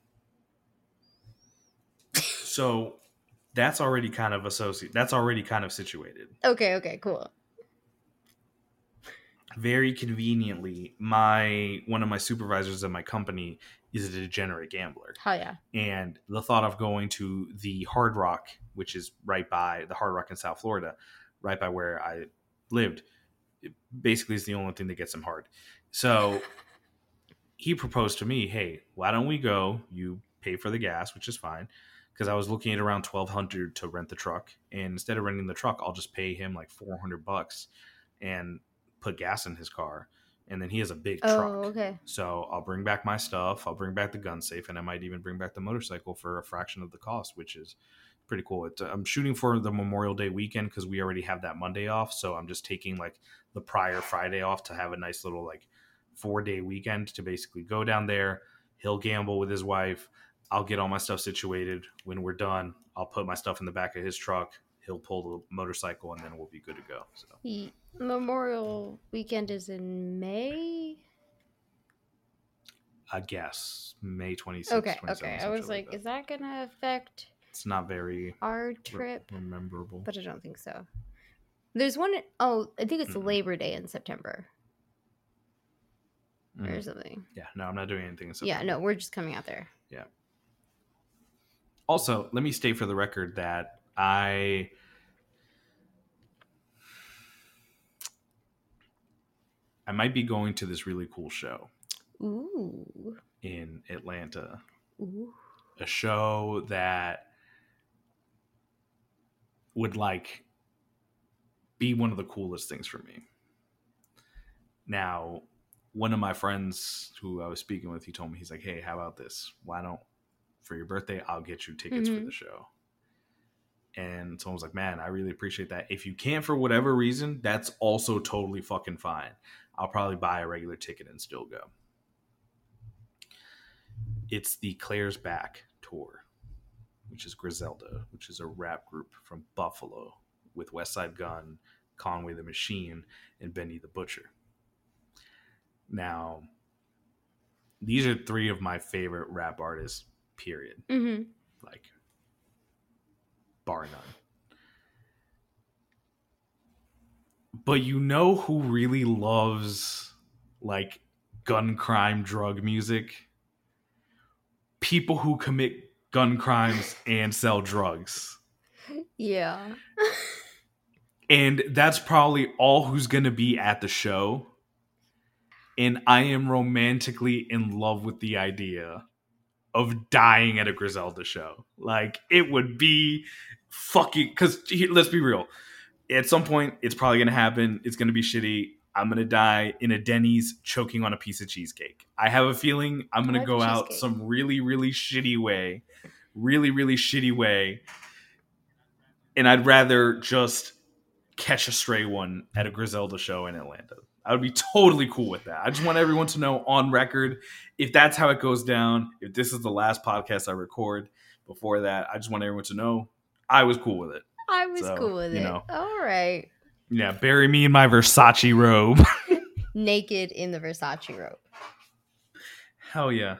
so that's already kind of associated that's already kind of situated Okay, okay, cool. very conveniently my one of my supervisors at my company is a degenerate gambler Hell yeah. and the thought of going to the hard rock which is right by the hard rock in south florida right by where i lived it basically is the only thing that gets him hard so he proposed to me hey why don't we go you pay for the gas which is fine because i was looking at around 1200 to rent the truck and instead of renting the truck i'll just pay him like 400 bucks and put gas in his car and then he has a big Oh, truck okay. so I'll bring back my stuff. I'll bring back the gun safe, and I might even bring back the motorcycle for a fraction of the cost, which is pretty cool. It's, I'm shooting for the Memorial Day weekend because we already have that Monday off. So I'm just taking like the prior Friday off to have a nice little like four day weekend to basically go down there. He'll gamble with his wife. I'll get all my stuff situated. When we're done, I'll put my stuff in the back of his truck. He'll pull the motorcycle, and then we'll be good to go. So Memorial weekend is in May. I guess May 26th. Okay, 27th, okay. I was shit like, is that gonna affect it's not very our re- trip? memorable. But I don't think so. There's one. Oh, I think it's Mm-mm. Labor Day in September or Mhm. something. Yeah, no, I'm not doing anything. In Yeah, no, we're just coming out there. Yeah. Also, let me state for the record that I I might be going to this really cool show Ooh, in Atlanta. ooh. A show that would like be one of the coolest things for me. Now, one of my friends who I was speaking with, he told me he's like, "Hey, how about this? Why don't for your birthday I'll get you tickets for Mhm. the show." And someone was like, "Man, I really appreciate that. If you can't for whatever reason, that's also totally fucking fine. I'll probably buy a regular ticket and still go." It's the Claire's Back tour, which is Griselda, which is a rap group from Buffalo with Westside Gunn, Conway the Machine, and Benny the Butcher. Now, these are three of my favorite rap artists, period. Mm-hmm. Like, bar none. But you know who really loves, like, gun crime drug music? People who commit gun crimes and sell drugs. Yeah. And that's probably all who's going to be at the show. And I am romantically in love with the idea of dying at a Griselda show. Like, it would be fucking. Because let's be real. At some point, it's probably going to happen. It's going to be shitty. I'm going to die in a Denny's choking on a piece of cheesecake. I have a feeling I'm going to go out cheesecake. some really, really shitty way. Really, really shitty way. And I'd rather just catch a stray one at a Griselda show in Atlanta. I would be totally cool with that. I just want everyone to know on record if that's how it goes down, if this is the last podcast I record before that, I just want everyone to know I was cool with it. I was So, cool with you it. know. All right. Yeah, bury me in my Versace robe. Naked in the Versace robe. Hell yeah.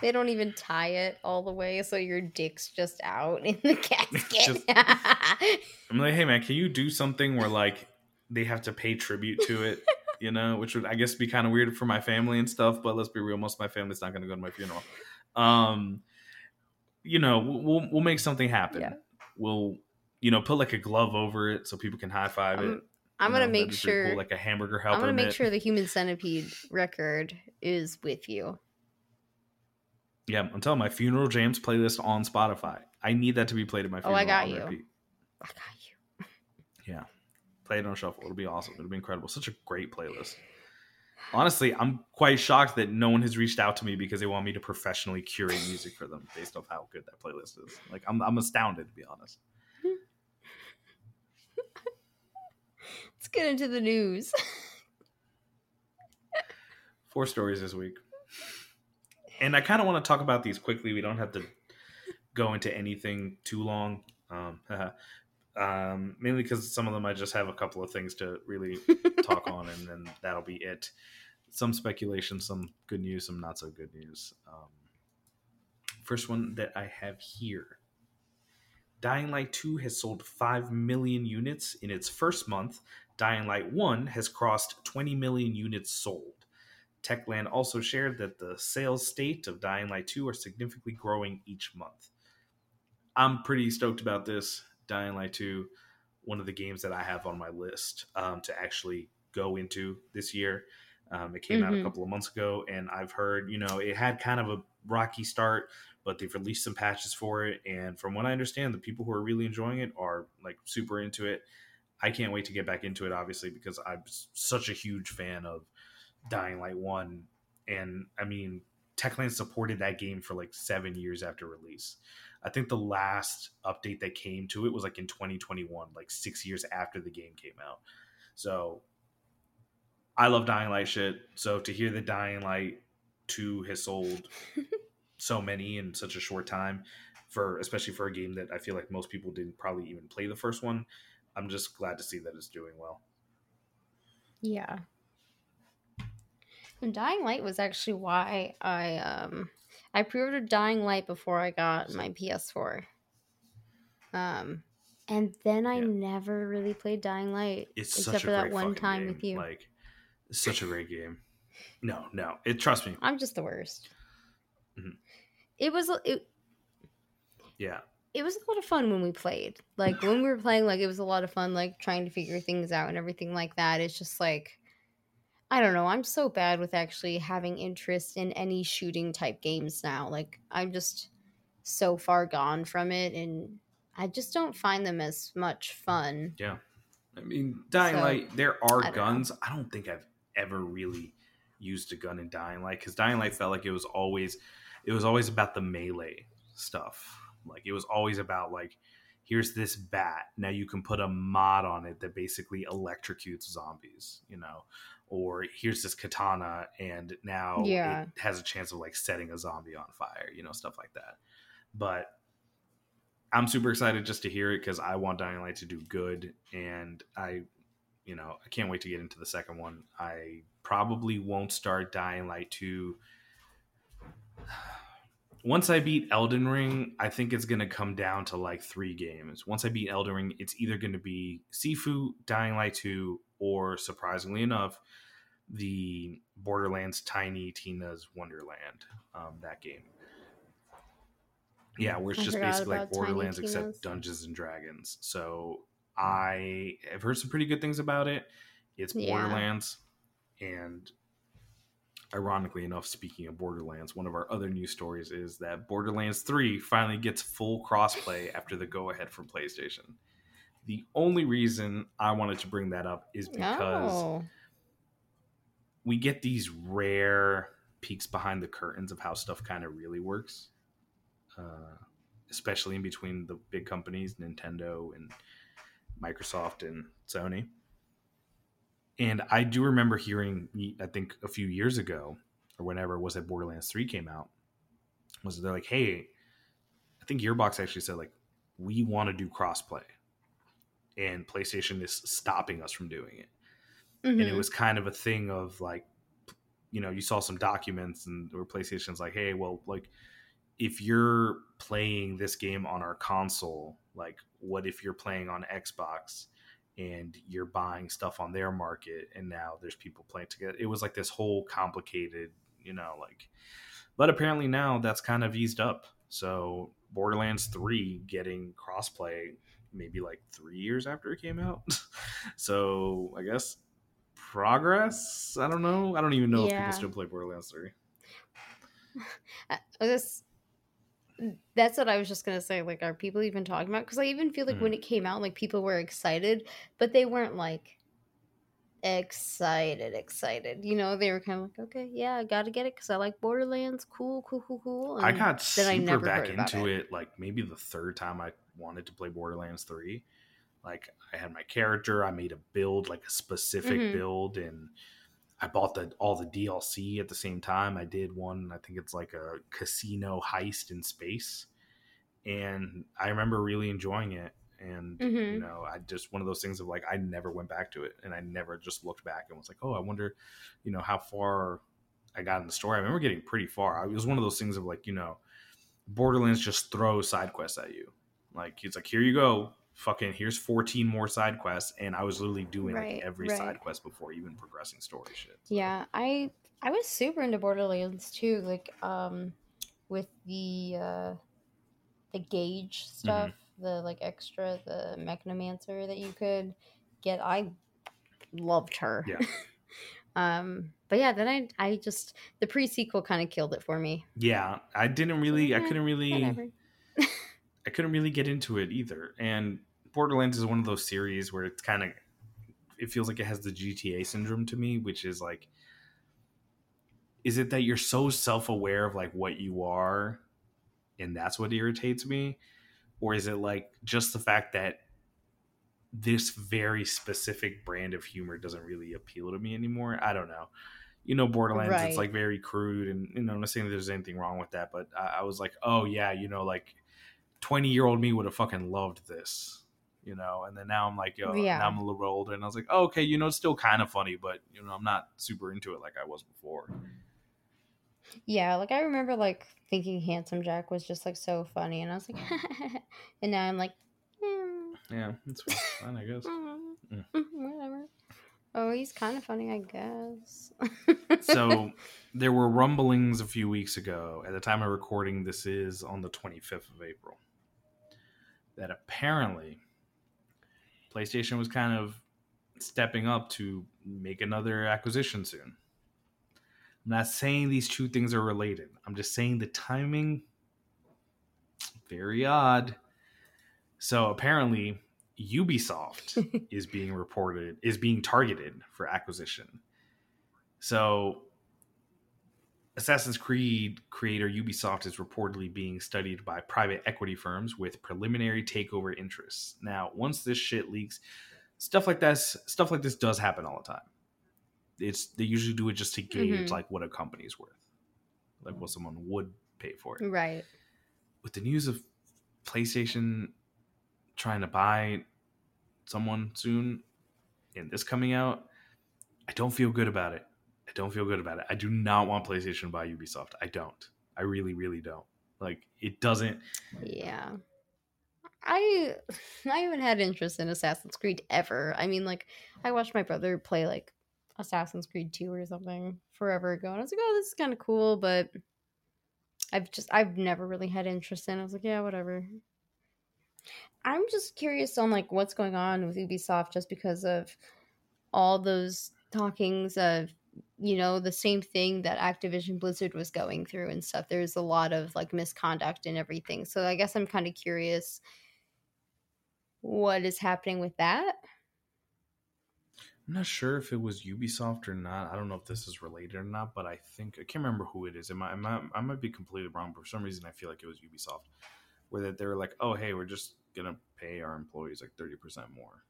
They don't even tie it all the way, so your dick's just out in the casket. Just- I'm like, hey man, can you do something where like they have to pay tribute to it? You know, which would I guess be kind of weird for my family and stuff. But let's be real, most of my family's not going to go to my funeral. Um, you know, we'll we'll, make something happen. Yeah. We'll you know put like a glove over it so people can high five it. I'm, You gonna know, make that'd be pretty sure. cool, like a hamburger helper. I'm gonna make mitt. sure the human centipede record is with you. Yeah, I'm telling my funeral jams playlist on Spotify. I need that to be played at my funeral. Oh. I got you. repeat. I got you. Yeah. Play it on shuffle. It'll be awesome. It'll be incredible. Such a great playlist. Honestly, I'm quite shocked that no one has reached out to me because they want me to professionally curate music for them based off how good that playlist is. Like I'm I'm astounded to be honest. Let's get into the news. Four stories this week. And I kind of want to talk about these quickly. We don't have to go into anything too long. Um, um, mainly because some of them I just have a couple of things to really talk on, and then that'll be it. Some speculation, some good news, some not so good news. Um, first one that I have here Dying Light 2 has sold 5 million units in its first month. Dying Light 1 has crossed 20 million units sold. Techland also shared that the sales state of Dying Light 2 are significantly growing each month. I'm pretty stoked about this. Dying Light 2, one of the games that I have on my list um, to actually go into this year. Um, it came out a Mhm. couple of months ago, and I've heard, you know, it had kind of a rocky start, but they've released some patches for it. And from what I understand, the people who are really enjoying it are like super into it. I can't wait to get back into it, obviously, because I'm such a huge fan of Dying Light 1. And I mean, Techland supported that game for like seven years after release. I think the last update that came to it was like in 2021, like six years after the game came out. So I love Dying Light shit. So to hear that Dying Light 2 has sold so many in such a short time, for especially for a game that I feel like most people didn't probably even play the first one, I'm just glad to see that it's doing well. Yeah. And Dying Light was actually why I um I pre-ordered Dying Light before I got my PS4. Um and then I Yeah. never really played Dying Light It's except for that one time game. with you. Like, it's such a great game. No, no, it. Trust me. I'm just the worst. Mhm. It was it, Yeah, it was a lot of fun when we played. Like when we were playing, like it was a lot of fun, like trying to figure things out and everything like that. It's just like I don't know. I'm so bad with actually having interest in any shooting type games now. Like I'm just so far gone from it, and I just don't find them as much fun. yeah. I mean, Dying So, Light. There are know. guns. I don't think I've ever really used a gun in Dying Light because Dying Light felt like it was always, it was always about the melee stuff. Like it was always about like, here's this bat. Now you can put a mod on it that basically electrocutes zombies. You know. Or here's this katana, and now Yeah. it has a chance of like setting a zombie on fire, you know, stuff like that. But I'm super excited just to hear it because I want Dying Light to do good, and I, you know, I can't wait to get into the second one. I probably won't start Dying Light two. Once I beat Elden Ring, I think it's gonna come down to like three games. Once I beat Elden Ring, it's either gonna be Sifu, Dying Light two, or surprisingly enough, the Borderlands Tiny Tina's Wonderland, um, that game. Yeah, where it's I just basically like Tiny Borderlands Tina's. except Dungeons and Dragons. So I have heard some pretty good things about it. It's Yeah. Borderlands, and ironically enough, speaking of Borderlands, one of our other news stories is that Borderlands 3 finally gets full crossplay after the go ahead from PlayStation. The only reason I wanted to bring that up is because Oh, we get these rare peeks behind the curtains of how stuff kind of really works, uh, especially in between the big companies, Nintendo and Microsoft and Sony. And I do remember hearing, I think a few years ago, or whenever it was that Borderlands 3 came out, was they're like, hey, I think Gearbox actually said, like, we want to do crossplay. And PlayStation is stopping us from doing it and it mhm. was kind of a thing of like you know you saw some documents and where playstation's like hey well like if you're playing this game on our console like what if you're playing on xbox and you're buying stuff on their market and now there's people playing together it was like this whole complicated you know like but apparently now that's kind of eased up so borderlands 3 getting crossplay maybe like three years after it came out so i guess progress. I don't know. I don't even know if people still play Borderlands 3. I- this that's what I was just gonna say. Like, are people even talking about? Because I even feel like when Mhm. it came out, like people were excited, but they weren't like excited, excited. You know, they were kind of like, okay, yeah, I gotta get it because I like Borderlands. Cool, cool, cool, cool. I got then I super never back into it. it. like maybe the third time I wanted to play Borderlands 3. Like I had my character, I made a build, like a specific Mhm. build, and I bought the all the DLC at the same time. I did one, I think it's like a casino heist in space. And I remember really enjoying it. And you Mhm. know, I just one of those things of like I never went back to it and I never just looked back and was like, oh, I wonder, you know, how far I got in the story. I remember getting pretty far. It was one of those things of like, you know, Borderlands just throws side quests at you. Like it's like, here you go, fucking here's 14 more side quests, and I was literally doing Right, like every right. side quest before even progressing story shit. So, Yeah, I I was super into Borderlands too, like um with the uh the Gaige stuff, the like extra the mechanomancer that you could get. I loved her. Yeah. um but yeah, then I I just the pre-sequel kind of killed it for me. yeah, I didn't really, I Eh, couldn't really, I couldn't really get into it either. And Borderlands is one of those series where it's kind of, it feels like it has the GTA syndrome to me, which is like, is it that you're so self-aware of like what you are, and that's what irritates me, or is it like just the fact that this very specific brand of humor doesn't really appeal to me anymore? I don't know. You know, Borderlands, Right. it's like very crude, and you know, I'm not saying there's anything wrong with that, but I, I was like, oh yeah, you know, like 20 year old me would have fucking loved this, you know, and then now I'm like, yo, Yeah. now I'm a little older, and I was like, oh, okay, you know, it's still kind of funny, but you know, I'm not super into it like I was before. Yeah, like I remember like thinking Handsome Jack was just like so funny and I was like and now I'm like "Hmm, Yeah, it's fine, I guess. mm, Mm. mm, whatever. Oh, he's kind of funny, I guess. so there were rumblings a few weeks ago. At the time of recording, this is on the 25th of April. That apparently PlayStation was kind of stepping up to make another acquisition soon. I'm not saying these two things are related. I'm just saying the timing very odd. So apparently Ubisoft is being reported is being targeted for acquisition. So Assassin's Creed creator Ubisoft is reportedly being studied by private equity firms with preliminary takeover interests. Now, once this shit leaks, stuff like this stuff like this does happen all the time. It's they usually do it just to gauge Mhm. like what a company's worth. Like what someone would pay for it right. with the news of PlayStation trying to buy someone soon and this coming out, I don't feel good about it. I don't feel good about it. I do not want PlayStation buy Ubisoft. I don't. I really, really don't. Like it doesn't. Yeah. I I haven't had interest in Assassin's Creed ever. I mean, like I watched my brother play like Assassin's Creed 2 or something forever ago. And I was like, oh, this is kind of cool, but I've just, I've never really had interest in it. I was like, yeah, whatever. I'm just curious on like what's going on with Ubisoft just because of all those talkings of you know the same thing that Activision Blizzard was going through and stuff. There's a lot of like misconduct and everything. So I guess I'm kind of curious what is happening with that. I'm not sure if it was Ubisoft or not. I don't know if this is related or not, but I think I can't remember who it is. It might, might, I might be completely wrong, but for some reason I feel like it was Ubisoft, where they were like, "Oh, hey, we're just gonna pay our employees like thirty percent more."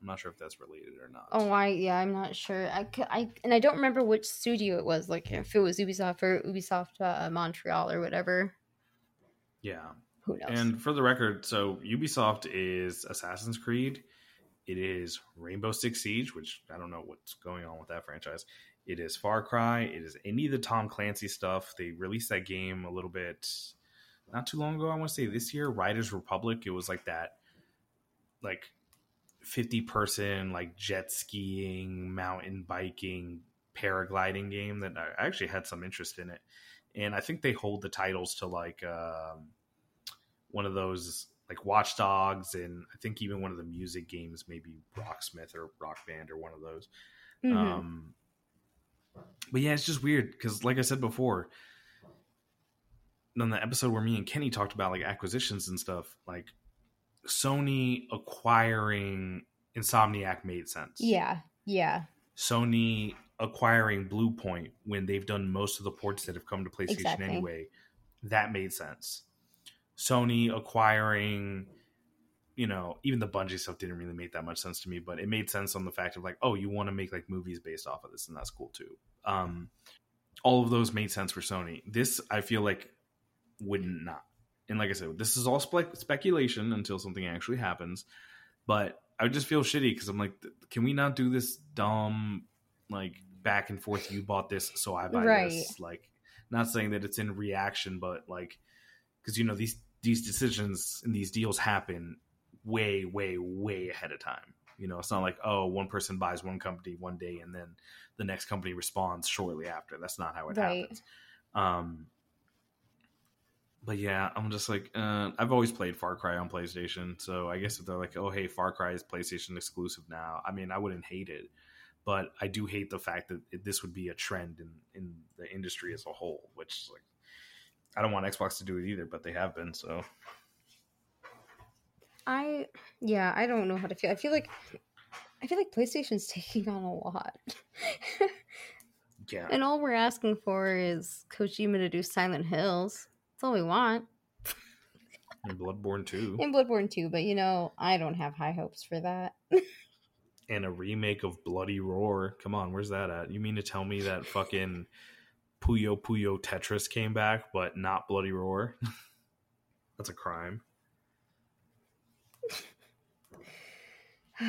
I'm not sure if that's related or not. Oh, I yeah, I'm not sure. I, I and I don't remember which studio it was. Like if it was Ubisoft or Ubisoft uh, Montreal or whatever. Yeah. Who knows? And for the record, so Ubisoft is Assassin's Creed. It is Rainbow Six Siege, which I don't know what's going on with that franchise. It is Far Cry. It is any of the Tom Clancy stuff. They released that game a little bit not too long ago. I want to say this year, Riders Republic. It was like that, like 50 person like jet skiing, mountain biking, paragliding game that I actually had some interest in it. And I think they hold the titles to like um, one of those like Watch Dogs and I think even one of the music games, maybe Rocksmith or Rock Band or one of those. Mm-hmm. Um, but yeah, it's just weird because, like I said before, on the episode where me and Kenny talked about like acquisitions and stuff, like Sony acquiring Insomniac made sense. Yeah, yeah. Sony acquiring Bluepoint when they've done most of the ports that have come to PlayStation exactly. anyway, that made sense. Sony acquiring, you know, even the Bungie stuff didn't really make that much sense to me, but it made sense on the fact of like, oh, you want to make like movies based off of this, and that's cool too. Um, all of those made sense for Sony. This I feel like wouldn't not and like I said, this is all spe- speculation until something actually happens. But I would just feel shitty because I'm like, can we not do this dumb like back and forth? You bought this, so I buy right. this. Like, not saying that it's in reaction, but like, because you know these these decisions and these deals happen way, way, way ahead of time. You know, it's not like oh, one person buys one company one day and then the next company responds shortly after. That's not how it right. happens. Um, but yeah, I'm just like, uh, I've always played Far Cry on PlayStation, so I guess if they're like, oh hey, Far Cry is PlayStation exclusive now, I mean, I wouldn't hate it, but I do hate the fact that it, this would be a trend in in the industry as a whole, which like, I don't want Xbox to do it either, but they have been so. I yeah, I don't know how to feel. I feel like I feel like PlayStation's taking on a lot. yeah. And all we're asking for is Kojima to do Silent Hills. That's all we want. And Bloodborne 2. And Bloodborne 2, but you know, I don't have high hopes for that. and a remake of Bloody Roar. Come on, where's that at? You mean to tell me that fucking Puyo Puyo Tetris came back, but not Bloody Roar? That's a crime.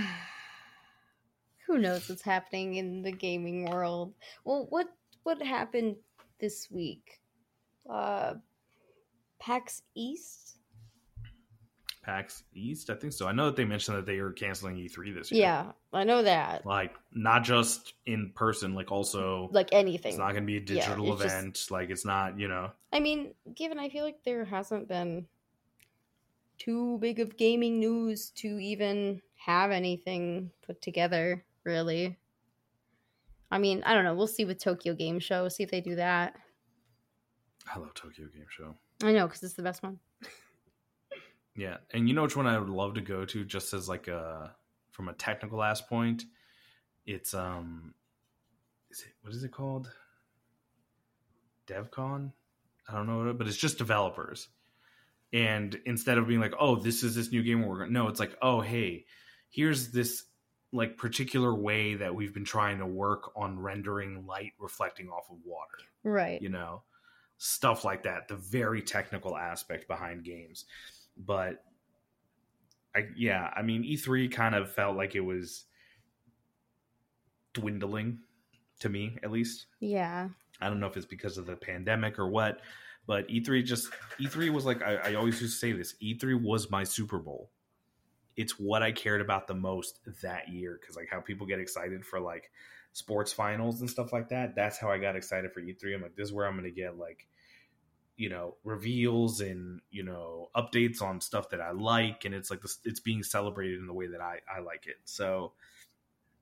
Who knows what's happening in the gaming world? Well, what what happened this week? Uh PAX East. PAX East, I think so. I know that they mentioned that they are canceling E3 this year. Yeah, I know that. Like not just in person, like also like anything. It's not going to be a digital yeah, event. Just, like it's not, you know. I mean, given I feel like there hasn't been too big of gaming news to even have anything put together, really. I mean, I don't know. We'll see with Tokyo Game Show. See if they do that. I love Tokyo Game Show. I know because it's the best one. yeah, and you know which one I would love to go to, just as like a from a technical ass point. It's um, is it what is it called? DevCon. I don't know, but it's just developers. And instead of being like, "Oh, this is this new game we're going," no, it's like, "Oh, hey, here's this like particular way that we've been trying to work on rendering light reflecting off of water." Right. You know stuff like that, the very technical aspect behind games. But I yeah, I mean E3 kind of felt like it was dwindling to me at least. Yeah. I don't know if it's because of the pandemic or what, but E3 just E3 was like I, I always used to say this. E3 was my Super Bowl. It's what I cared about the most that year because like how people get excited for like sports finals and stuff like that. That's how I got excited for E3. I'm like, this is where I'm going to get like, you know, reveals and you know updates on stuff that I like, and it's like this, it's being celebrated in the way that I I like it. So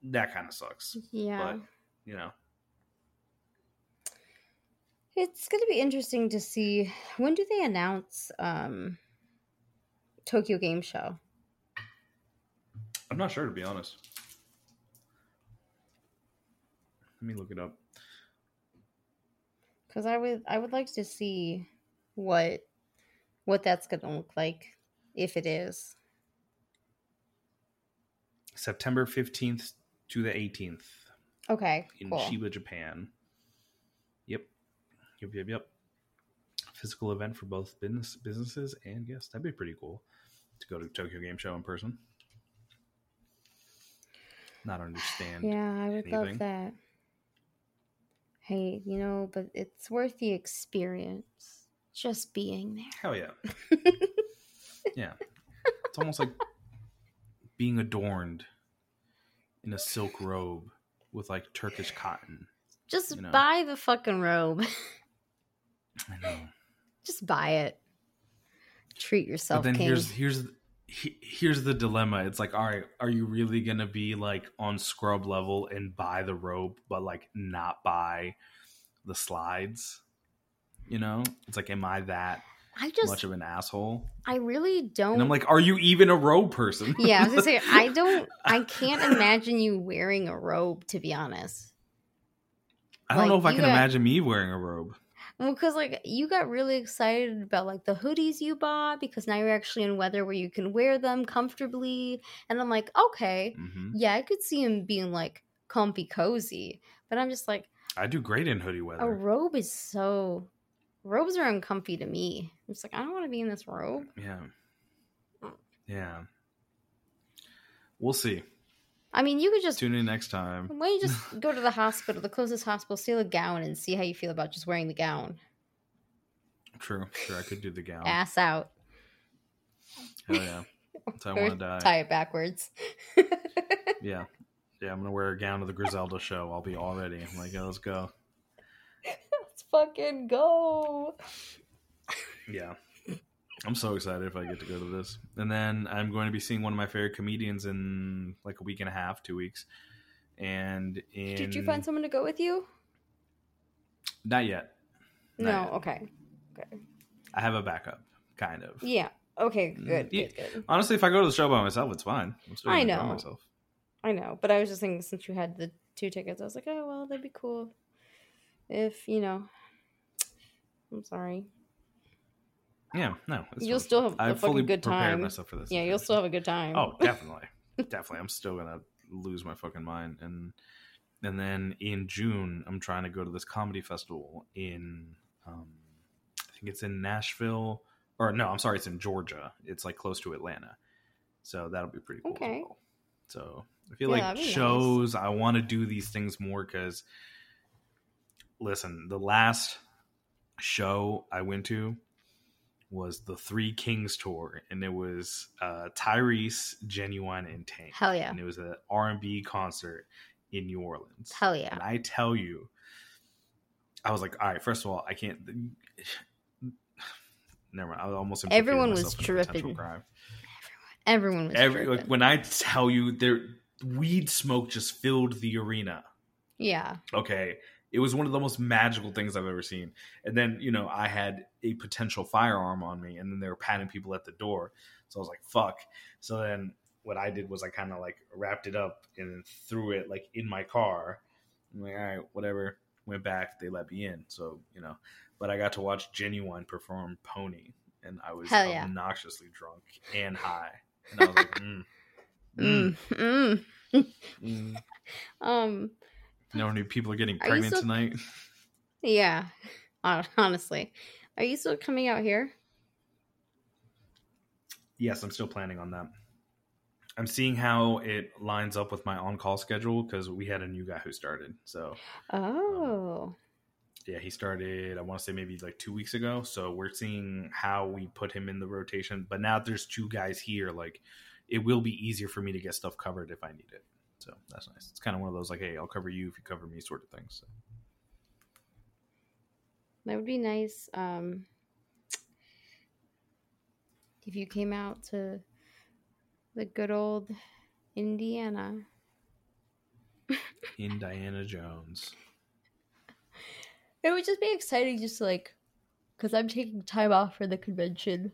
that kind of sucks. Yeah. But you know, It's going to be interesting to see when do they announce um Tokyo Game Show? I'm not sure to be honest. Let me look it up. Cuz I would I would like to see what what that's going to look like if it is. September 15th to the 18th Okay, in cool. Chiba, Japan. Yep. Yep, yep, yep. Physical event for both business businesses and yes, that'd be pretty cool to go to Tokyo Game Show in person. Not understand. Yeah, I would love anything. that. Hey, you know, but it's worth the experience just being there. Hell yeah. yeah. It's almost like being adorned in a silk robe with like Turkish cotton. Just You know. buy the fucking robe. I know. just buy it. Treat yourself, but then king. here's here's he- here's the dilemma. It's like, all right, are you really gonna be like on scrub level and buy the rope, but like not buy the slides? You know, it's like, am I that I just, much of an asshole? I really don't. And I'm like, are you even a robe person? yeah, I was gonna say, I don't, I can't imagine you wearing a robe. To be honest, I don't know if I can got- imagine me wearing a robe. Well, because like you got really excited about like the hoodies you bought because now you're actually in weather where you can wear them comfortably, and I'm like, okay, hmm yeah, I could see him being like comfy, cozy, but I'm just like, I do great in hoodie weather. a robe is so. Robes are uncomfy to me. I'm just like, I don't want to be in this robe. Yeah, Mm. yeah. We'll see. I mean, you could just Tune in next time. Why don't you just go to the hospital, the closest hospital, steal a gown, and see how you feel about just wearing the gown, True, sure. I could do the gown. ass out, Hell yeah. I want to die. tie it backwards. Yeah. Yeah, I'm gonna wear a gown to the Griselda show. I'll be all ready. I'm like, yeah, let's go. Let's fucking go. Yeah. I'm so excited if I get to go to this. And then I'm going to be seeing one of my favorite comedians in like a week and a half, two weeks. And in Did you find someone to go with you? not yet. Not no. yet. Okay. Okay. I have a backup, kind of. Yeah. Okay. Mm, good. Yeah. Good. Good. Honestly, if I go to the show by myself, it's fine. I know. myself. I know, but I was just thinking since you had the two tickets, I was like, oh well, that'd be cool. If you know, I'm sorry. Yeah, no. You'll still have a fucking good time. myself for this. Yeah, you'll still have a good time. Oh, definitely, definitely. I'm still gonna lose my fucking mind, and and then in June, I'm trying to go to this comedy festival in, um, I think it's in Nashville, or no, I'm sorry, it's in Georgia. It's like close to Atlanta, so that'll be pretty cool. Okay. well. So I feel Yeah, like that'd nice. shows. I want to do these things more because, listen, the last show I went to was the Three Kings tour, and it was uh, Tyrese, Ginuwine, and Tank. Hell yeah. And it was an R and B concert in New Orleans. Hell yeah. And I tell you, I was like, all right. First of all, I can't. Never mind. I was almost Everyone was myself in a tripping. crime. Everyone was Every like tripping. when I tell you, there weed smoke just filled the arena. yeah. Okay. It was one of the most magical things I've ever seen. And then, you know, I had a potential firearm on me, and then they were patting people at the door. So I was like, fuck. So then what I did was I kind of like wrapped it up and threw it like in my car. I'm like, all right, whatever. Went back. They let me in. So, you know, but I got to watch Ginuwine perform Pony, and I was yeah. obnoxiously drunk and high. And I was like, mm, mm, Mm, mm. mm. Um. You know how many people are getting Are pregnant still- tonight? Yeah. Honestly, are you still coming out here? Yes, I'm still planning on that. I'm seeing how it lines up with my on-call schedule because we had a new guy who started. So Oh. Um, yeah, he started. I want to say maybe like two weeks ago. So we're seeing how we put him in the rotation. But now there's two guys here. Like it will be easier for me to get stuff covered if I need it. So that's nice. It's kind of one of those like, hey, I'll cover you if you cover me, sort of things. So. That would be nice. Um, if you came out to the good old Indiana. Indiana Jones. It would just be exciting, just like, because I'm taking time off for the convention.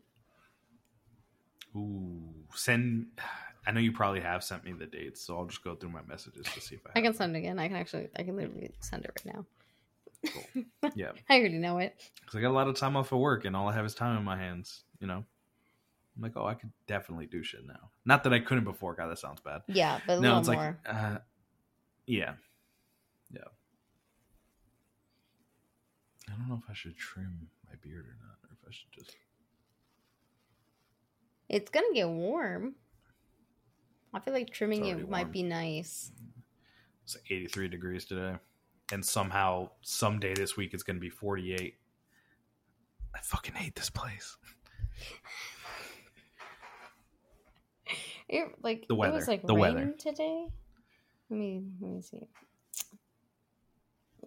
Ooh, send. I know you probably have sent me the dates, so I'll just go through my messages to see if I. I can send it again. I can actually, I can literally send it right now. Cool. Yeah, I already know it. because I got a lot of time off of work, and all I have is time in my hands. You know, I'm like, oh, I could definitely do shit now. Not that I couldn't before. God, that sounds bad. Yeah, but a no, little it's more. like, uh, yeah, yeah. I don't know if I should trim my beard or not, or if I should just. It's gonna get warm. I feel like trimming it might be nice. It's like 83 degrees today, and somehow someday this week it's going to be 48. I fucking hate this place. It like The weather. it was like the weather. today. Let me let me see.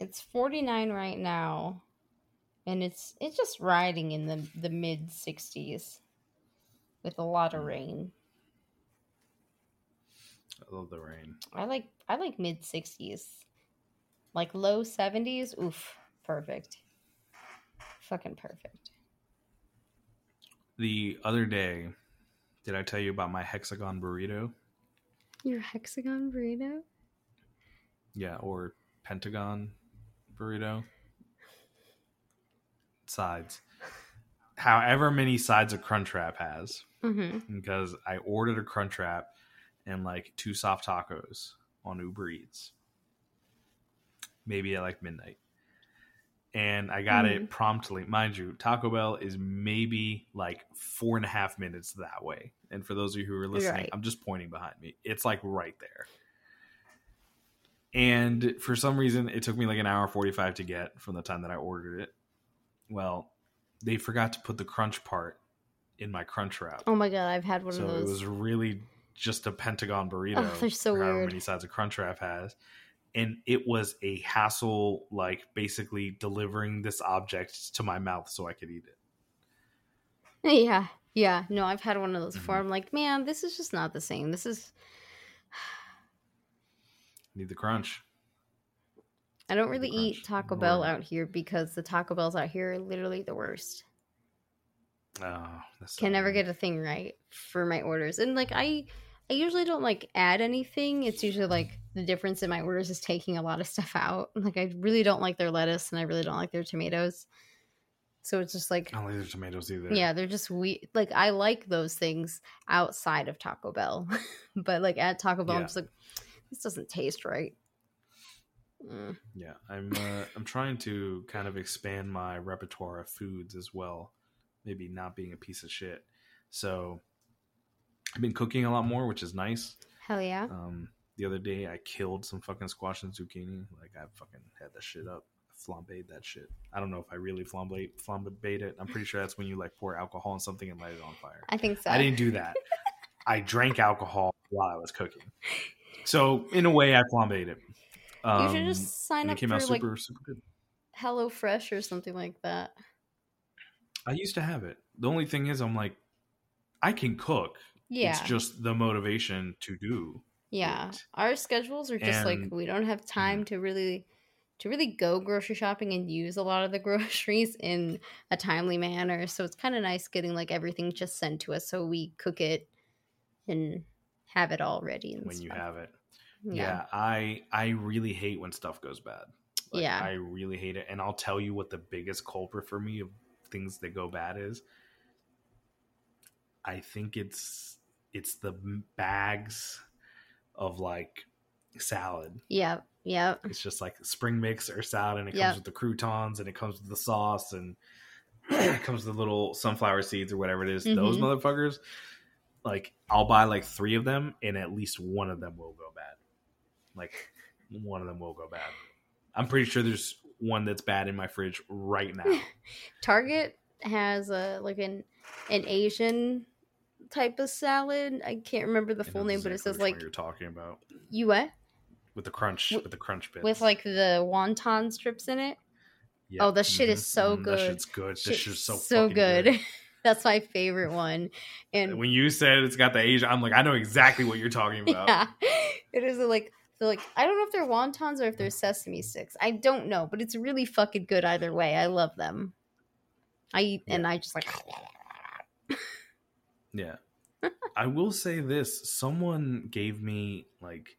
It's 49 right now. And it's it's just riding in the the mid 60s with a lot Hmm. of rain. I love the rain. I like I like mid 60s. Like low 70s. Oof, perfect. Fucking perfect. The other day, did I tell you about my hexagon burrito? Your hexagon burrito? Yeah, or pentagon burrito. Sides. However many sides a Crunchwrap has, Mhm. because I ordered a Crunchwrap and like two soft tacos on Uber Eats. Maybe at like midnight. And I got it mm-hmm. promptly. Mind you, Taco Bell is maybe like four and a half minutes that way. And for those of you who are listening, Right. I'm just pointing behind me. It's like right there. And for some reason, it took me like an hour 45 to get from the time that I ordered it. Well, they forgot to put the crunch part in my crunch wrap. Oh my god, I've had one so of those. it was really just a pentagon burrito. Oh, they're so however weird. many sides a crunch wrap has. And it was a hassle, like basically delivering this object to my mouth so I could eat it. Yeah, yeah. No, I've had one of those before. Mhm. I'm like, man, this is just not the same. This is. Need the crunch. I don't really eat. Taco More Bell out here because the Taco Bells out here are literally the worst. Oh, Can never get a thing right for my orders. And like I I usually don't like add anything. It's usually like the difference in my orders is taking a lot of stuff out. Like I really don't like their lettuce and I really don't like their tomatoes. So it's just like I don't like their tomatoes either. yeah, they're just we like I like those things outside of Taco Bell. but like at Taco Bell I'm just like this doesn't taste right. Mm. Yeah, I'm uh, I'm trying to kind of expand my repertoire of foods as well. Maybe not being a piece of shit. So I've been cooking a lot more, which is nice. Hell yeah. Um, the other day I killed some fucking squash and zucchini. Like I fucking had that shit up. Flambéed that shit. I don't know if I really flambe flambéed it. I'm pretty sure that's when you like pour alcohol on something and light it on fire. I think so. I didn't do that. I drank alcohol while I was cooking. So in a way, I flambéed it. you Um, should just sign up for out like super super good. Hello Fresh or something like that. I used to have it. The only thing is, I'm like, I can cook. Yeah. It's just the motivation to do. Yeah. it. Our schedules are just like we don't have time to really to really go grocery shopping and use a lot of the groceries in a timely manner. So it's kind of nice getting like everything just sent to us so we cook it and have it all ready and when you have it. yeah. Yeah. I I really hate when stuff goes bad. Like, Yeah. I really hate it, and I'll tell you what the biggest culprit for me of things that go bad is. I think it's it's the bags of like salad. Yep. Yep. It's just like spring mix or salad, and it Yep. comes with the croutons, and it comes with the sauce, and it comes with the little sunflower seeds or whatever it is. Those Mhm. motherfuckers, like I'll buy like three of them, and at least one of them will go bad. Like one of them will go bad. I'm pretty sure there's one that's bad in my fridge right now. Target has a like an an Asian type of salad. I can't remember the full name, but it says like you're talking about you what with the crunch Wi- with the crunch bits with like the wonton strips in it. Yeah. oh, the shit is Mhm. so Mm, good. That shit's good. That Shit's shit's so so fucking good. good. That's my favorite one. And When you said it's got the Asian, I'm like, I know exactly what you're talking about. yeah, it is like they're like I don't know if they're wontons or if they're sesame sticks. I don't know, but it's really fucking good either way. I love them. I eat and I just like Yeah. I will say this. Someone gave me like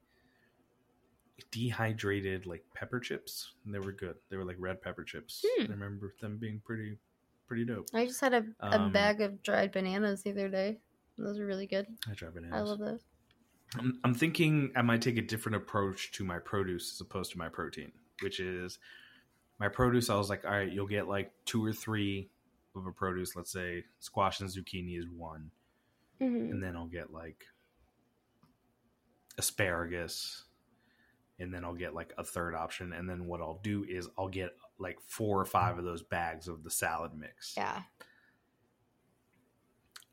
dehydrated like pepper chips. And they were good. They were like red pepper chips. Hmm. I remember them being pretty pretty dope. I just had a, a Um, bag of dried bananas the other day. Those are really good. I try bananas. I love those. I'm, I'm thinking I might take a different approach to my produce as opposed to my protein, which is my produce. I was like, all right, you'll get like two or three of a produce. Let's say squash and zucchini is one, Mhm. and then I'll get like asparagus, and then I'll get like a third option, and then what I'll do is I'll get like four or five of those bags of the salad mix. Yeah.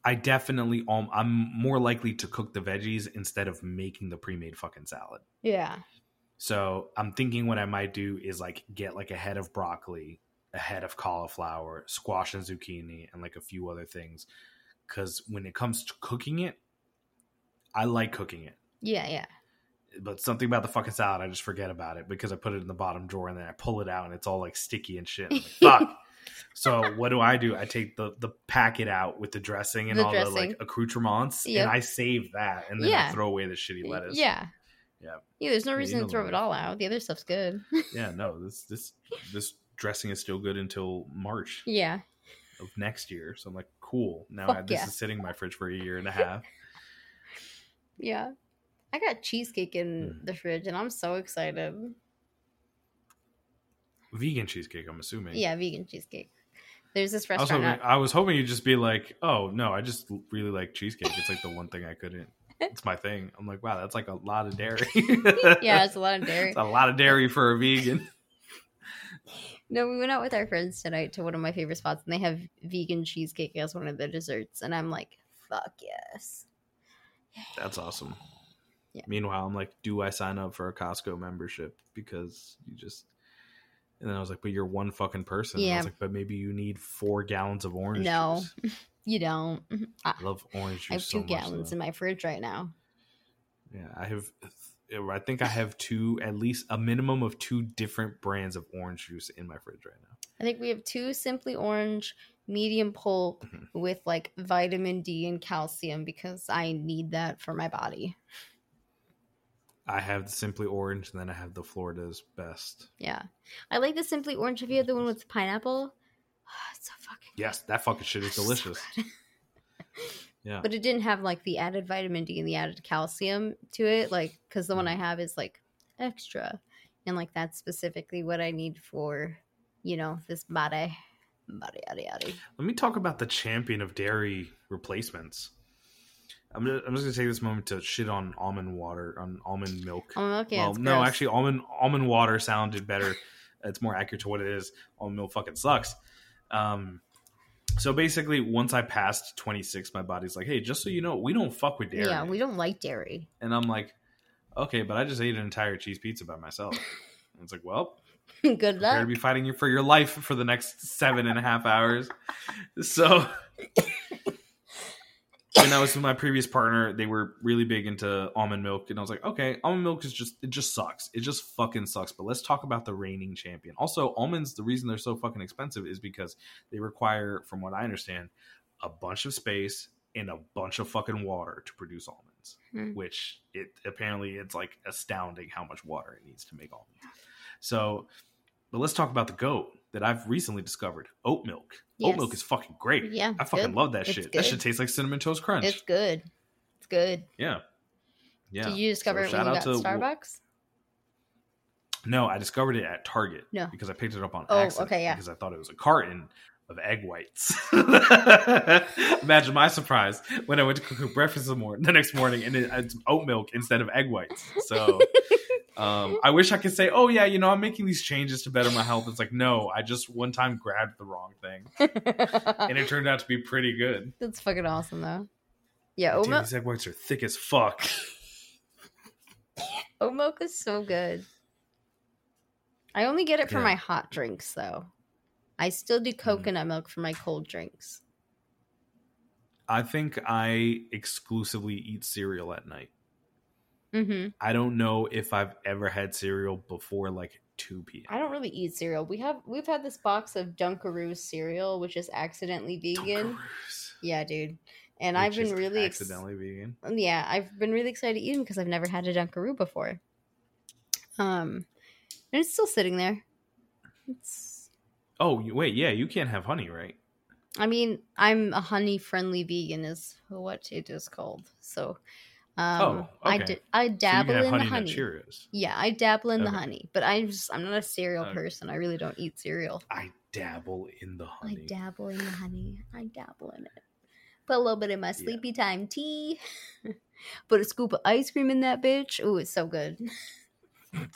I definitely um, I'm more likely to cook the veggies instead of making the pre-made fucking salad. Yeah. So I'm thinking what I might do is like get like a head of broccoli, a head of cauliflower, squash and zucchini, and like a few other things. Because when it comes to cooking it, I like cooking it. Yeah, yeah. But something about the fucking salad, I just forget about it because I put it in the bottom drawer and then I pull it out and it's all like sticky and shit. I'm like, Fuck. So what do I do? I take the the packet out with the dressing and The all the like accoutrements, Yep. and I save that, and then Yeah. I throw away the shitty lettuce. Yeah. Yeah. Yeah, there's no Yeah, reason to throw it all out. The other stuff's good. yeah. No, this this this dressing is still good until March yeah. of next year. So I'm like, cool. Now I, this yeah. is sitting in my fridge for a year and a half. Yeah. I got cheesecake in Hmm. the fridge and I'm so excited. Vegan cheesecake, I'm assuming. Yeah, vegan cheesecake. There's this restaurant. I was hoping you'd just be like, oh no, I just really like cheesecake. It's like the one thing I couldn't. It's my thing. I'm like, wow, that's like a lot of dairy. yeah, it's a lot of dairy. It's a lot of dairy for a vegan. No, we went out with our friends tonight to one of my favorite spots and they have vegan cheesecake as one of the desserts. And I'm like, fuck yes. That's awesome. Yeah. Meanwhile, I'm like, do I sign up for a Costco membership? Because you just. And then I was like, but you're one fucking person. And I Yeah. was like, but maybe you need four gallons of orange No. juice. You don't. I, I love orange juice. I have two much, gallons though. in my fridge right now. Yeah, I have. I think I have two, at least a minimum of two different brands of orange juice in my fridge right now. I think we have two Simply Orange medium pulp Mhm. with like vitamin D and calcium because I need that for my body. I have the Simply Orange, and then I have the Florida's Best. Yeah. I like the Simply Orange. Have you had the one with pineapple? it's so fucking Yes, that fucking shit is so delicious. good. Yeah. But it didn't have like the added vitamin D and the added calcium to it, like because the one I Mm. have is like extra, and like that's specifically what I need for, you know, this body, body, yada yada. Let me talk about the champion of dairy replacements. I'm just, I'm just gonna take this moment to shit on almond water, on almond milk. Oh, okay. well, it's no, gross. actually, almond almond water sounded better. it's more accurate to what it is. Almond milk fucking sucks. Um, so basically, once I passed 26, my body's like, "Hey, just so you know, we don't fuck with dairy." yeah, we don't like dairy. and I'm like, "Okay, but I just ate an entire cheese pizza by myself." and it's like, "Well, Good luck. I'm gonna be fighting you for your life for the next seven and a half hours." So. when I was with my previous partner, they were really big into almond milk, and I was like, okay, almond milk is just it just sucks. It just fucking sucks. But let's talk about the reigning champion. Also, almonds, the reason they're so fucking expensive is because they require, from what I understand, a bunch of space and a bunch of fucking water to produce almonds. Hmm. Which it apparently it's like astounding how much water it needs to make almonds. So, but let's talk about the goat that I've recently discovered, oat milk. Oat milk is fucking great. Yeah, I fucking good. love that It's shit. That good. shit tastes like cinnamon toast crunch. It's good. It's good. yeah. Yeah. Did you discover So it when you got to- Starbucks? No, I discovered it at Target. No. Because I picked it up on Oh, accident. okay, yeah. Because I thought it was a carton of egg whites. Imagine my surprise when I went to cook breakfast the, morning, the next morning and it, it's oat milk instead of egg whites. So um, I wish I could say, oh, yeah, you know, I'm making these changes to better my health. It's like, no, I just one time grabbed the wrong thing and it turned out to be pretty good. That's fucking awesome though. Yeah, Dude, oat, these egg whites are thick as fuck. oat milk is so good. I only get it for Yeah. my hot drinks though. I still do coconut milk for my cold drinks. I think I exclusively eat cereal at night. Mm-hmm. I don't know if I've ever had cereal before like 2 p.m. I don't really eat cereal. We have we've had this box of Dunkaroos cereal, which is accidentally vegan. Dunkaroos, Yeah, dude. And which I've been really ex- accidentally vegan. yeah, I've been really excited to eat them because I've never had a Dunkaroo before. Um, and it's still sitting there. It's. Oh, wait, yeah, you can't have honey, right? I mean, I'm a honey friendly vegan, is what it is called. So, um, Oh, I okay. d- I So dabble have in honey the honey. Cheerios. Yeah, I dabble in the honey, but I'm just I'm not a cereal Okay. person. I really don't eat cereal. I dabble in the honey. I dabble in the honey. I dabble in it. Put a little bit of my sleepy time tea. Put a scoop of ice cream in that bitch. Ooh, it's so good.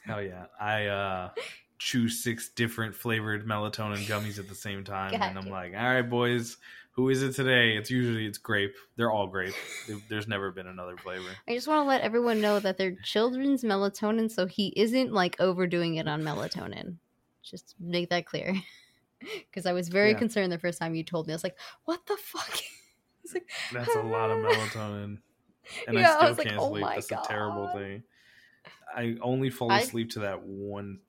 Hell yeah. I uh chew six different flavored melatonin gummies at the same time and I'm like, "All right, boys, who is it today?" It's usually it's grape. They're all grape. There's never been another flavor. I just want to let everyone know that they're children's melatonin, so he isn't like overdoing it on melatonin. Just make that clear. Because I was very Yeah. concerned the first time you told me. I was like, "What the fuck?" Like, That's a lot of ah. melatonin. And Yeah, I I still like, can't "Oh sleep. That's a terrible thing. I only fall I- asleep to that one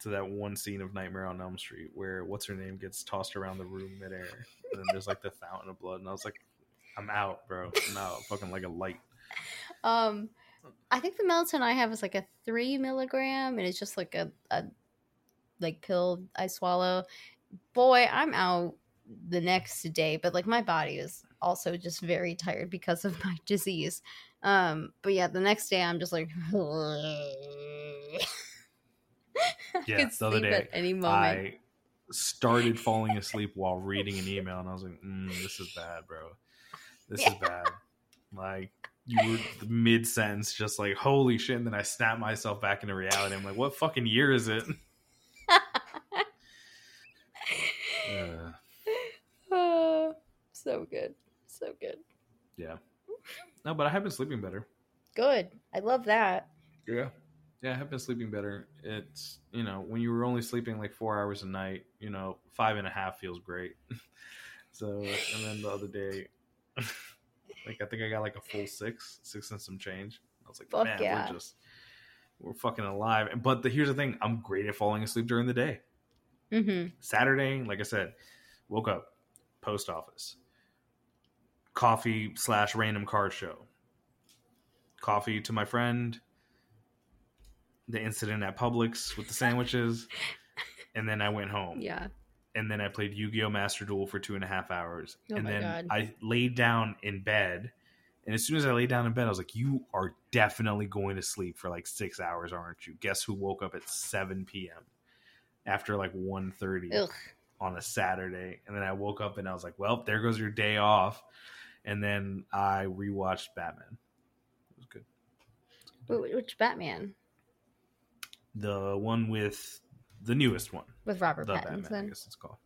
to that one scene of Nightmare on Elm Street where what's her name gets tossed around the room midair, and then there's like the fountain of blood, and I was like, "I'm out, bro. I'm out, fucking like a light." Um, I think the melatonin I have is like a three milligram, and it's just like a, a like pill I swallow. Boy, I'm out the next day, but like my body is also just very tired because of my disease. Um, but yeah, the next day I'm just like, Yeah, the other day, any moment. I started falling asleep while reading an email, and I was like, mm, "This is bad, bro. This is bad." Like you were mid sentence, just like holy shit, and then I snapped myself back into reality. I'm like, "What fucking year is it?" Uh, Oh, so good, so good, yeah. No, but I have been sleeping better. good. I love that. Yeah. Yeah, I have been sleeping better. It's you know when you were only sleeping like four hours a night, you know five and a half feels great. so and then the other day, like I think I got like a full six, six and some change. I was like, Fuck man, yeah. we're just we're fucking alive. But the, here's the thing: I'm great at falling asleep during the day. Mm-hmm. Saturday, like I said, woke up, post office, coffee slash random car show, coffee to my friend, the incident at Publix with the sandwiches, and then I went home. Yeah. And then I played Yu Gi Oh! Master Duel for two and a half hours. Oh and then God. I laid down in bed. And as soon as I laid down in bed, I was like, You are definitely going to sleep for like six hours, aren't you? Guess who woke up at 7 p.m. after like 1.30 on a Saturday, and then I woke up and I was like, "Well, there goes your day off." And then I rewatched Batman. It was good. Wh- Which Batman The one with the newest one, with Robert the Batman, I guess it's called.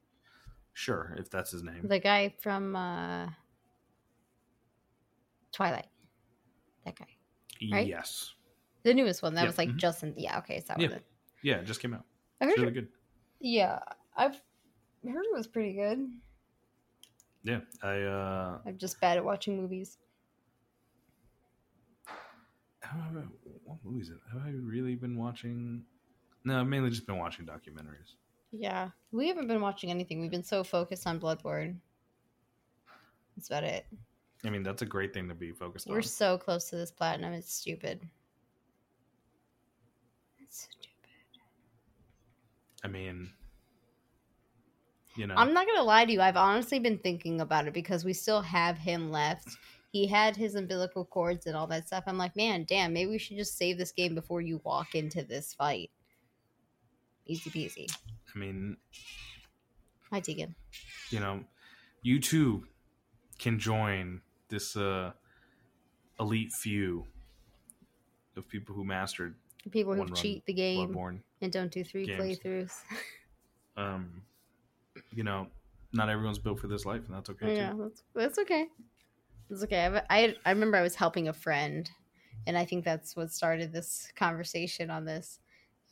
Sure, if that's his name. the guy from uh, Twilight. That guy, right? Yes. the newest one. That Yeah, was like mhm. Justin. Yeah, okay, that Yeah. it. Yeah, it just came out. I heard It's really good. Yeah, I've heard it was pretty good. Yeah, I uh, I'm just bad at watching movies. how have I- what movies have I really been watching? No, I've mainly just been watching documentaries. Yeah, we haven't been watching anything. We've been so focused on Bloodborne. That's about it. I mean, that's a great thing to be focused on. We're so close to this platinum. It's stupid. It's stupid. I mean, you know, I'm not gonna lie to you. I've honestly been thinking about it because we still have him left. He had his umbilical cords and all that stuff. I'm like, man, damn, maybe we should just save this game before you walk into this fight. Easy peasy. I mean, Hi, Tegan. you know, you too can join this uh, elite few of people who mastered People who cheat the game Bloodborne. and don't do three games. playthroughs. Um, you know, not everyone's built for this life, and that's okay yeah, too. that's, that's okay. It's okay. I, I I remember I was helping a friend, and I think that's what started this conversation on this.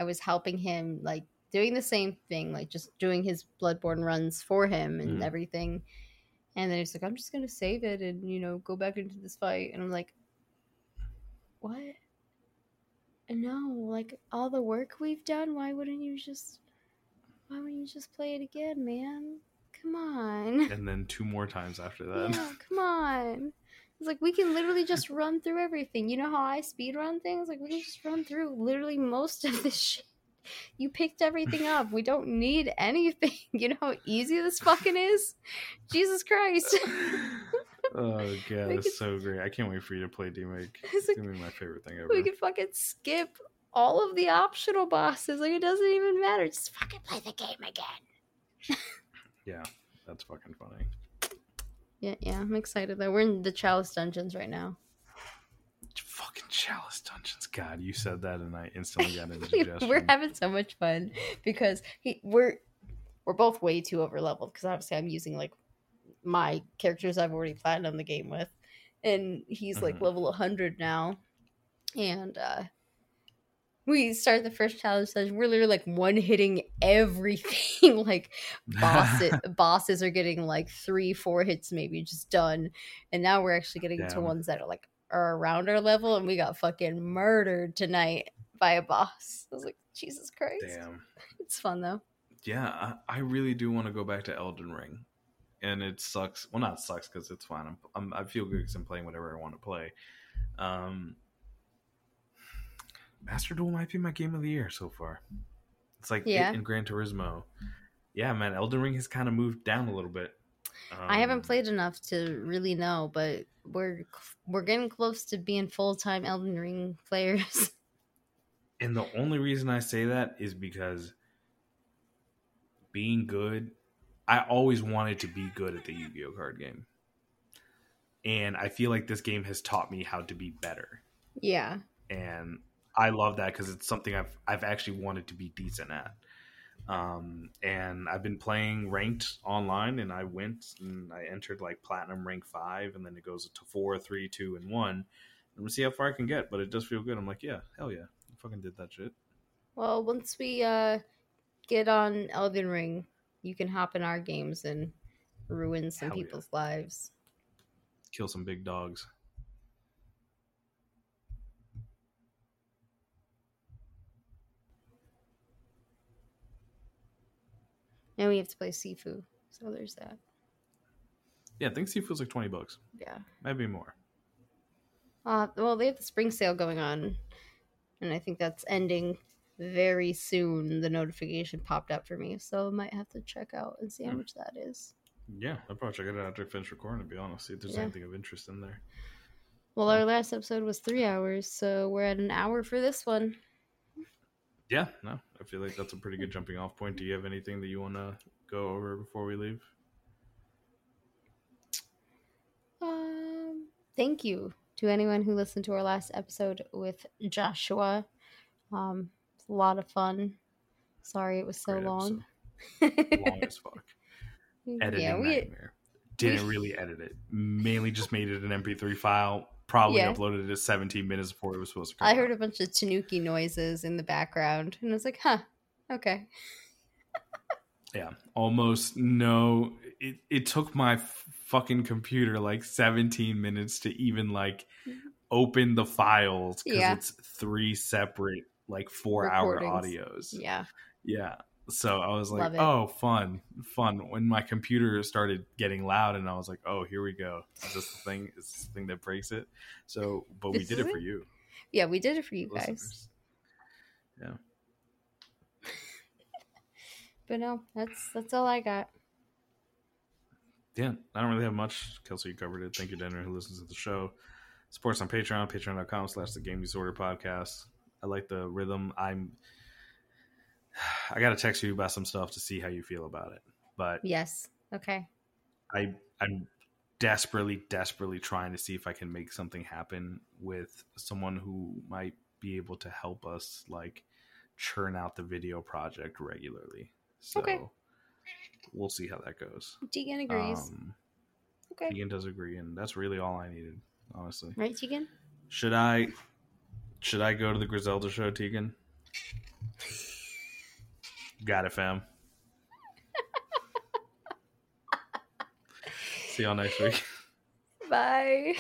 I was helping him like doing the same thing, like just doing his Bloodborne runs for him and Mhm. everything. And then he's like, "I'm just gonna save it and you know go back into this fight." And I'm like, "What? No, like all the work we've done. Why wouldn't you just? Why wouldn't you just play it again, man? Come on." And then two more times after that. Yeah, come on. It's like we can literally just run through everything. You know how I speed run things? Like we can just run through literally most of this shit. You picked everything up. We don't need anything. You know how easy this fucking is? Jesus Christ. oh god, that's could- so great! I can't wait for you to play demake. It's It's like gonna be my favorite thing ever. we can fucking skip all of the optional bosses. Like it doesn't even matter. Just fucking play the game again. Yeah, that's fucking funny. Yeah, yeah. I'm excited though. We're in the Chalice dungeons right now. Fucking Chalice Dungeons. God, you said that, and I instantly got indigestion. we're having so much fun because he, we're we're both way too over leveled because obviously I'm using like my characters I've already platinum the game with, and he's like Mhm. level 100 now, and uh we start the first challenge session. We're literally like one hitting everything. like bosses, bosses are getting like three, four hits maybe just done, and now we're actually getting into Damn. ones that are like are around our level, and we got fucking murdered tonight by a boss. I was like, Jesus Christ, Damn. it's fun though. Yeah, I, I really do want to go back to Elden Ring, and it sucks. Well, not sucks because it's fine. I'm, I'm I feel good because I'm playing whatever I want to play. Um, Master Duel might be my game of the year so far. It's like Yeah. it in Gran Turismo. Yeah, man, Elden Ring has kind of moved down a little bit. I haven't Um, played enough to really know, but we're we're getting close to being full time Elden Ring players. And the only reason I say that is because being good, I always wanted to be good at the Yu Gi Oh card game. And I feel like this game has taught me how to be better. yeah, And I love that because it's something I've I've actually wanted to be decent at. Um, and I've been playing ranked online, and I went and I entered like platinum rank five, and then it goes to four, three, two, and one. And we'll see how far I can get, but it does feel good. I'm like, yeah, hell yeah, I fucking did that shit. Well, once we uh get on Elden Ring, you can hop in our games and ruin some Hell yeah. people's lives. Kill some big dogs. And we have to play Sifu. So there's that. Yeah, I think Sifu's like twenty bucks, Yeah. maybe more. Uh well they have the spring sale going on. And I think that's ending very soon. The notification popped up for me. So I might have to check out and see how much that is. Yeah, I'll probably check it out after I finish recording. To be honest, see if there's Yeah. anything of interest in there. Well, our last episode was three hours, so we're at an hour for this one. Yeah, no, I feel like that's a pretty good jumping off point. Do you have anything that you want to go over before we leave? Um, thank you to anyone who listened to our last episode with Joshua. Um, it's a lot of fun. Sorry it was so Great long. Long as fuck. Editing yeah, we nightmare. Didn't really edit it. Mainly just made it an MP3 file. Probably Yeah. uploaded it 17 minutes before it was supposed to come I heard out. a bunch of tanuki noises in the background, and I was like, "Huh, okay." Yeah, almost no. It it took my f- fucking computer like 17 minutes to even like mm-hmm. open the files because Yeah. it's three separate like four hour audios. Yeah, Yeah. So I was like, oh, fun, fun. When my computer started getting loud, and I was like, oh, here we go. Is this the thing? Is this the thing that breaks it? So, but we did it for you, yeah, we did it for you guys. listeners. Yeah. But no, that's that's all I got. yeah, I don't really have much. Kelsey, you covered it. Thank you, Denner, who listens to the show. Supports on Patreon, patreon.com slash the game disorder podcast. I like the rhythm. I'm I gotta text you about some stuff to see how you feel about it. But Yes. Okay. I I'm desperately, desperately trying to see if I can make something happen with someone who might be able to help us like churn out the video project regularly. So Okay. we'll see how that goes. Tegan agrees. Um, Okay. Tegan does agree, and that's really all I needed, honestly. Right, Tegan? Should I should I go to the Griselda show, Tegan? Got it, fam. See y'all next week. Bye.